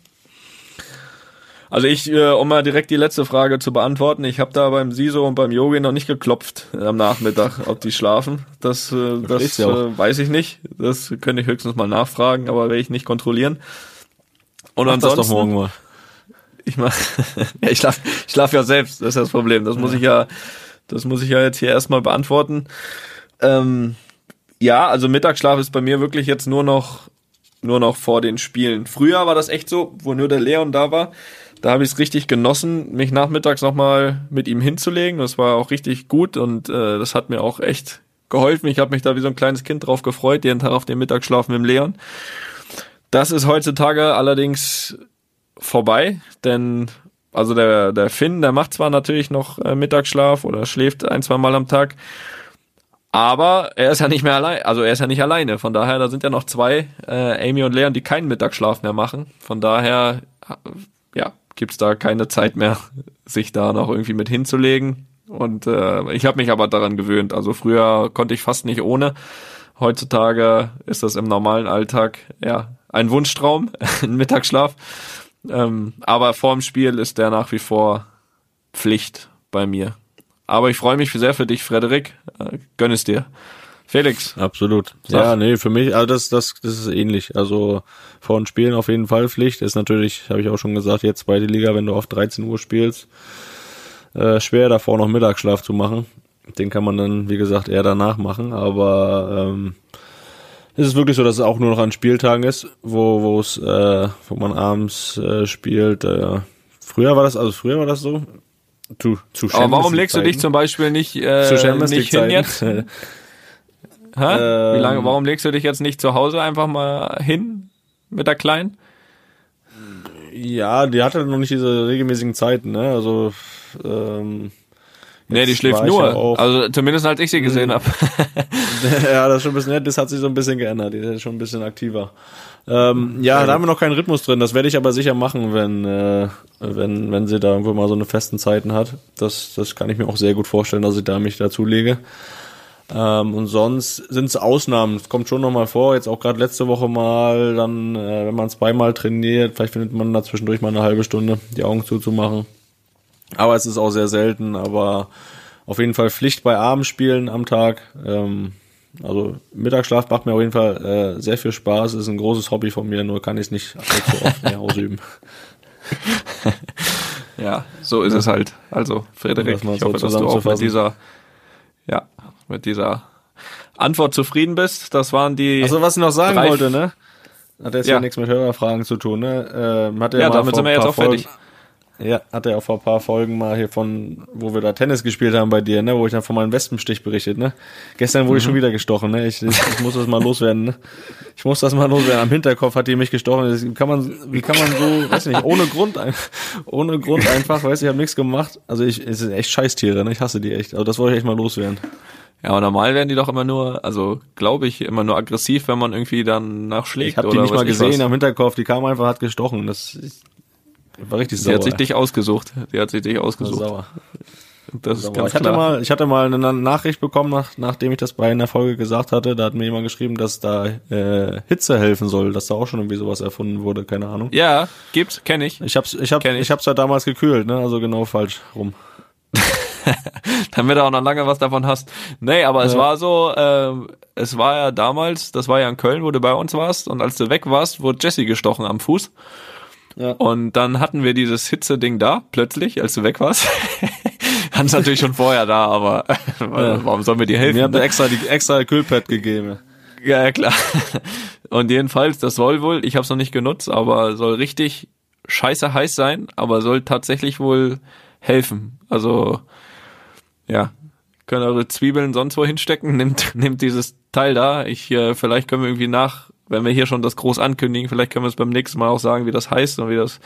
Also ich, äh, um mal direkt die letzte Frage zu beantworten, ich habe da beim Siso und beim Yogi noch nicht geklopft am Nachmittag, ob die schlafen. Das, äh, das äh, weiß ich nicht. Das könnte ich höchstens mal nachfragen, aber werde ich nicht kontrollieren. Und Mach ansonsten, das doch morgen mal ich mach, ja, ich schlaf, ich schlaf ja selbst, das ist das Problem. Das muss ich ja, das muss ich ja jetzt hier erstmal beantworten. Ähm, ja, also Mittagsschlaf ist bei mir wirklich jetzt nur noch, nur noch vor den Spielen. Früher war das echt so, wo nur der Leon da war. Da habe ich es richtig genossen, mich nachmittags nochmal mit ihm hinzulegen. Das war auch richtig gut und äh, das hat mir auch echt geholfen. Ich habe mich da wie so ein kleines Kind drauf gefreut, jeden Tag auf den Mittagsschlaf mit dem Leon. Das ist heutzutage allerdings vorbei, denn also der, der Finn, der macht zwar natürlich noch äh, Mittagsschlaf oder schläft ein, zwei Mal am Tag, aber er ist ja nicht mehr allein, also er ist ja nicht alleine. Von daher, da sind ja noch zwei, äh, Amy und Leon, die keinen Mittagsschlaf mehr machen. Von daher, gibt's da keine Zeit mehr, sich da noch irgendwie mit hinzulegen. Und äh, ich habe mich aber daran gewöhnt. Also früher konnte ich fast nicht ohne. Heutzutage ist das im normalen Alltag ja ein Wunschtraum, ein Mittagsschlaf. Ähm, aber vorm Spiel ist der nach wie vor Pflicht bei mir. Aber ich freue mich sehr für dich, Frederik. Äh, gönn es dir. Felix. Absolut. Sag. Ja, nee, für mich, also das, das, das ist ähnlich. Also vor den Spielen auf jeden Fall Pflicht. Ist natürlich, habe ich auch schon gesagt, jetzt zweite Liga, wenn du auf 13 Uhr spielst, äh, schwer davor noch Mittagsschlaf zu machen. Den kann man dann, wie gesagt, eher danach machen. Aber ähm, ist es wirklich so, dass es auch nur noch an Spieltagen ist, wo wo es, äh, wo man abends äh, spielt. Äh, früher war das, also früher war das so. Zu, zu Aber warum legst du dich zum Beispiel nicht, äh, zu nicht hin jetzt? Hä? Wie Ähm, lange, warum legst du dich jetzt nicht zu Hause einfach mal hin mit der Kleinen? Ja, die hatte noch nicht diese regelmäßigen Zeiten, ne? Also, ähm, Nee, die schläft nur. ja Also zumindest als ich sie gesehen habe. ja, das ist schon ein bisschen nett, das hat sich so ein bisschen geändert, die ist schon ein bisschen aktiver. Ähm, ja, da haben wir noch keinen Rhythmus drin, das werde ich aber sicher machen, wenn, äh, wenn, wenn sie da irgendwo mal so eine festen Zeiten hat. Das, das kann ich mir auch sehr gut vorstellen, dass ich da mich dazu lege. Ähm, und sonst sind es Ausnahmen. Es kommt schon noch mal vor. Jetzt auch gerade letzte Woche mal, dann, äh, wenn man zweimal trainiert, vielleicht findet man da zwischendurch mal eine halbe Stunde, die Augen zuzumachen. Aber es ist auch sehr selten. Aber auf jeden Fall Pflicht bei Abendspielen am Tag. Ähm, also Mittagsschlaf macht mir auf jeden Fall äh, sehr viel Spaß. Ist ein großes Hobby von mir, nur kann ich es nicht allzu oft mehr ausüben. Ja, so ist es halt. Also, Frederik, ich so hoffe, dass du auch mit dieser, ja, mit dieser Antwort zufrieden bist. Das waren die. Also was ich noch sagen Drei- wollte, ne? Hat jetzt ja. Ja. nichts mit Hörerfragen zu tun, ne? Ähm, hat ja, mal damit sind wir jetzt auch fertig. Ja, hat er auch vor ein paar Folgen mal hier von, wo wir da Tennis gespielt haben bei dir, ne, wo ich dann von meinem Wespenstich berichtet, ne. Gestern wurde ich schon wieder gestochen, ne. Ich, ich, ich muss das mal loswerden, ne. Ich muss das mal loswerden. Am Hinterkopf hat die mich gestochen. Das kann man, wie kann man so, weiß nicht, ohne Grund, ohne Grund einfach, weiß ich, ich habe nichts gemacht. Also ich, es sind echt Scheißtiere, ne. Ich hasse die echt. Also das wollte ich echt mal loswerden. Ja, aber normal werden die doch immer nur, also glaube ich, immer nur aggressiv, wenn man irgendwie dann nachschlägt. Ich habe die nicht mal gesehen was. am Hinterkopf. Die kam einfach, hat gestochen. Das ich, war richtig Sie sauer. hat sich dich ausgesucht. Sie hat sich dich War ausgesucht. sauer. Das ist ganz ich hatte klar. mal, ich hatte mal eine Nachricht bekommen, nach, nachdem ich das bei einer Folge gesagt hatte. Da hat mir jemand geschrieben, dass da äh, Hitze helfen soll, dass da auch schon irgendwie sowas erfunden wurde, keine Ahnung. ja, gibt's, kenne ich. Ich hab's, ich hab, Kenn ich. ich hab's ja damals gekühlt, ne? Also genau falsch rum. damit du auch noch lange was davon hast. Nee, aber es Ja. war so, ähm, es war ja damals, das war ja in Köln, wo du bei uns warst und als du weg warst, wurde Jesse gestochen am Fuß. Ja. Und dann hatten wir dieses Hitze-Ding da, plötzlich, als du weg warst. Hatten es natürlich schon vorher da, aber warum sollen wir dir helfen? Mir habt ihr ne? extra die extra Kühlpad gegeben. Ja, ja, klar. Und jedenfalls, das soll wohl, ich habe es noch nicht genutzt, aber soll richtig scheiße heiß sein, aber soll tatsächlich wohl helfen. Also, ja, können eure Zwiebeln sonst wo hinstecken, nimmt, nimmt dieses Teil da. Ich, äh, vielleicht können wir irgendwie nach, wenn wir hier schon das groß ankündigen, vielleicht können wir es beim nächsten Mal auch sagen, wie das heißt und wie das,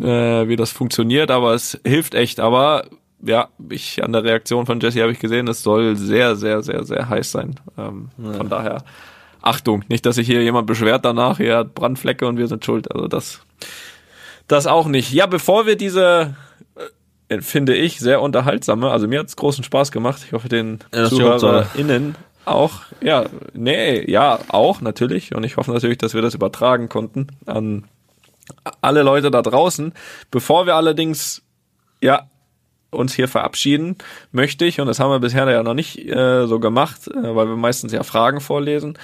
äh, wie das funktioniert, aber es hilft echt. Aber ja, ich an der Reaktion von Jesse habe ich gesehen, es soll sehr, sehr, sehr, sehr heiß sein. Ähm, Von daher Achtung, nicht, dass sich hier jemand beschwert danach, er hat Brandflecke und wir sind schuld. Also das, das auch nicht. Ja, bevor wir diese, äh, finde ich, sehr unterhaltsame, also mir hat's großen Spaß gemacht. Ich hoffe den Ja. ZuhörerInnen auch. Ja, nee, ja, auch natürlich. Und ich hoffe natürlich, dass wir das übertragen konnten an alle Leute da draußen. Bevor wir allerdings, ja, uns hier verabschieden, möchte ich, und das haben wir bisher ja noch nicht äh, so gemacht, äh, weil wir meistens ja Fragen vorlesen,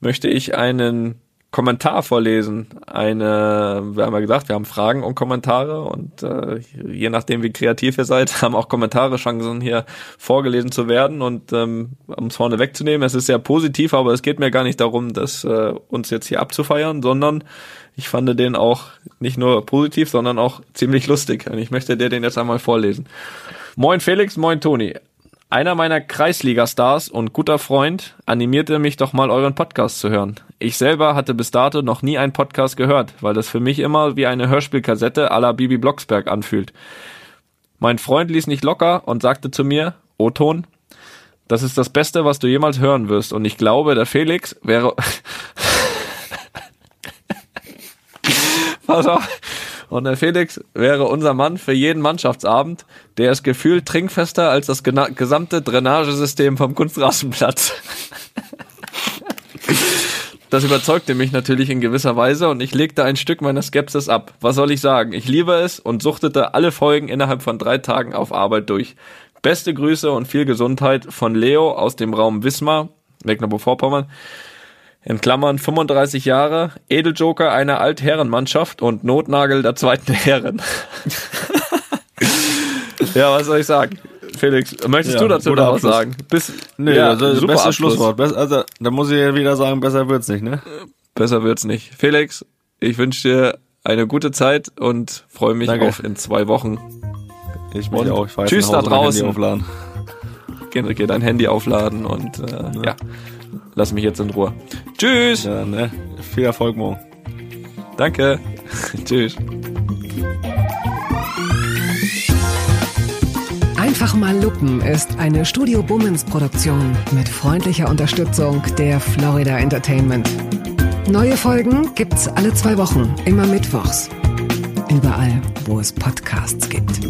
möchte ich einen Kommentar vorlesen. Eine, wir haben ja gesagt, wir haben Fragen und Kommentare und äh, je nachdem, wie kreativ ihr seid, haben auch Kommentare Chancen hier vorgelesen zu werden und ähm, um es vorne wegzunehmen, es ist sehr positiv, aber es geht mir gar nicht darum, das äh, uns jetzt hier abzufeiern, sondern ich fand den auch nicht nur positiv, sondern auch ziemlich lustig. Und ich möchte dir den jetzt einmal vorlesen. Moin Felix, moin Toni. Einer meiner Kreisliga-Stars und guter Freund animierte mich doch mal euren Podcast zu hören. Ich selber hatte bis dato noch nie einen Podcast gehört, weil das für mich immer wie eine Hörspielkassette à la Bibi Blocksberg anfühlt. Mein Freund ließ nicht locker und sagte zu mir, O-Ton, das ist das Beste, was du jemals hören wirst. Und ich glaube, der Felix wäre... Pass auf. Und der Felix wäre unser Mann für jeden Mannschaftsabend. Der ist gefühlt trinkfester als das gesamte Drainagesystem vom Kunstrasenplatz. Das überzeugte mich natürlich in gewisser Weise und ich legte ein Stück meiner Skepsis ab. Was soll ich sagen? Ich liebe es und suchtete alle Folgen innerhalb von drei Tagen auf Arbeit durch. Beste Grüße und viel Gesundheit von Leo aus dem Raum Wismar, Mecklenburg-Vorpommern. In Klammern 35 Jahre, Edeljoker einer Altherrenmannschaft und Notnagel der zweiten Herren. ja, was soll ich sagen? Felix, möchtest Ja, du dazu noch was sagen? Bis, Nee, ja, also super beste Abschluss. Schlusswort. Also, da muss ich ja wieder sagen, besser wird's nicht, ne? Besser wird's nicht. Felix, ich wünsche dir eine gute Zeit und freue mich Danke. auf in zwei Wochen. Ich Und mich auch. Ich tschüss nach Hause da mein Handy draußen. Aufladen. Geh, geh dein Handy aufladen und äh, ja. Lass mich jetzt in Ruhe. Tschüss. Ja, ne? Viel Erfolg morgen. Danke. Tschüss. Einfach mal Lupen ist eine Studio Bummens Produktion mit freundlicher Unterstützung der Florida Entertainment. Neue Folgen gibt's alle zwei Wochen, immer mittwochs. Überall, wo es Podcasts gibt.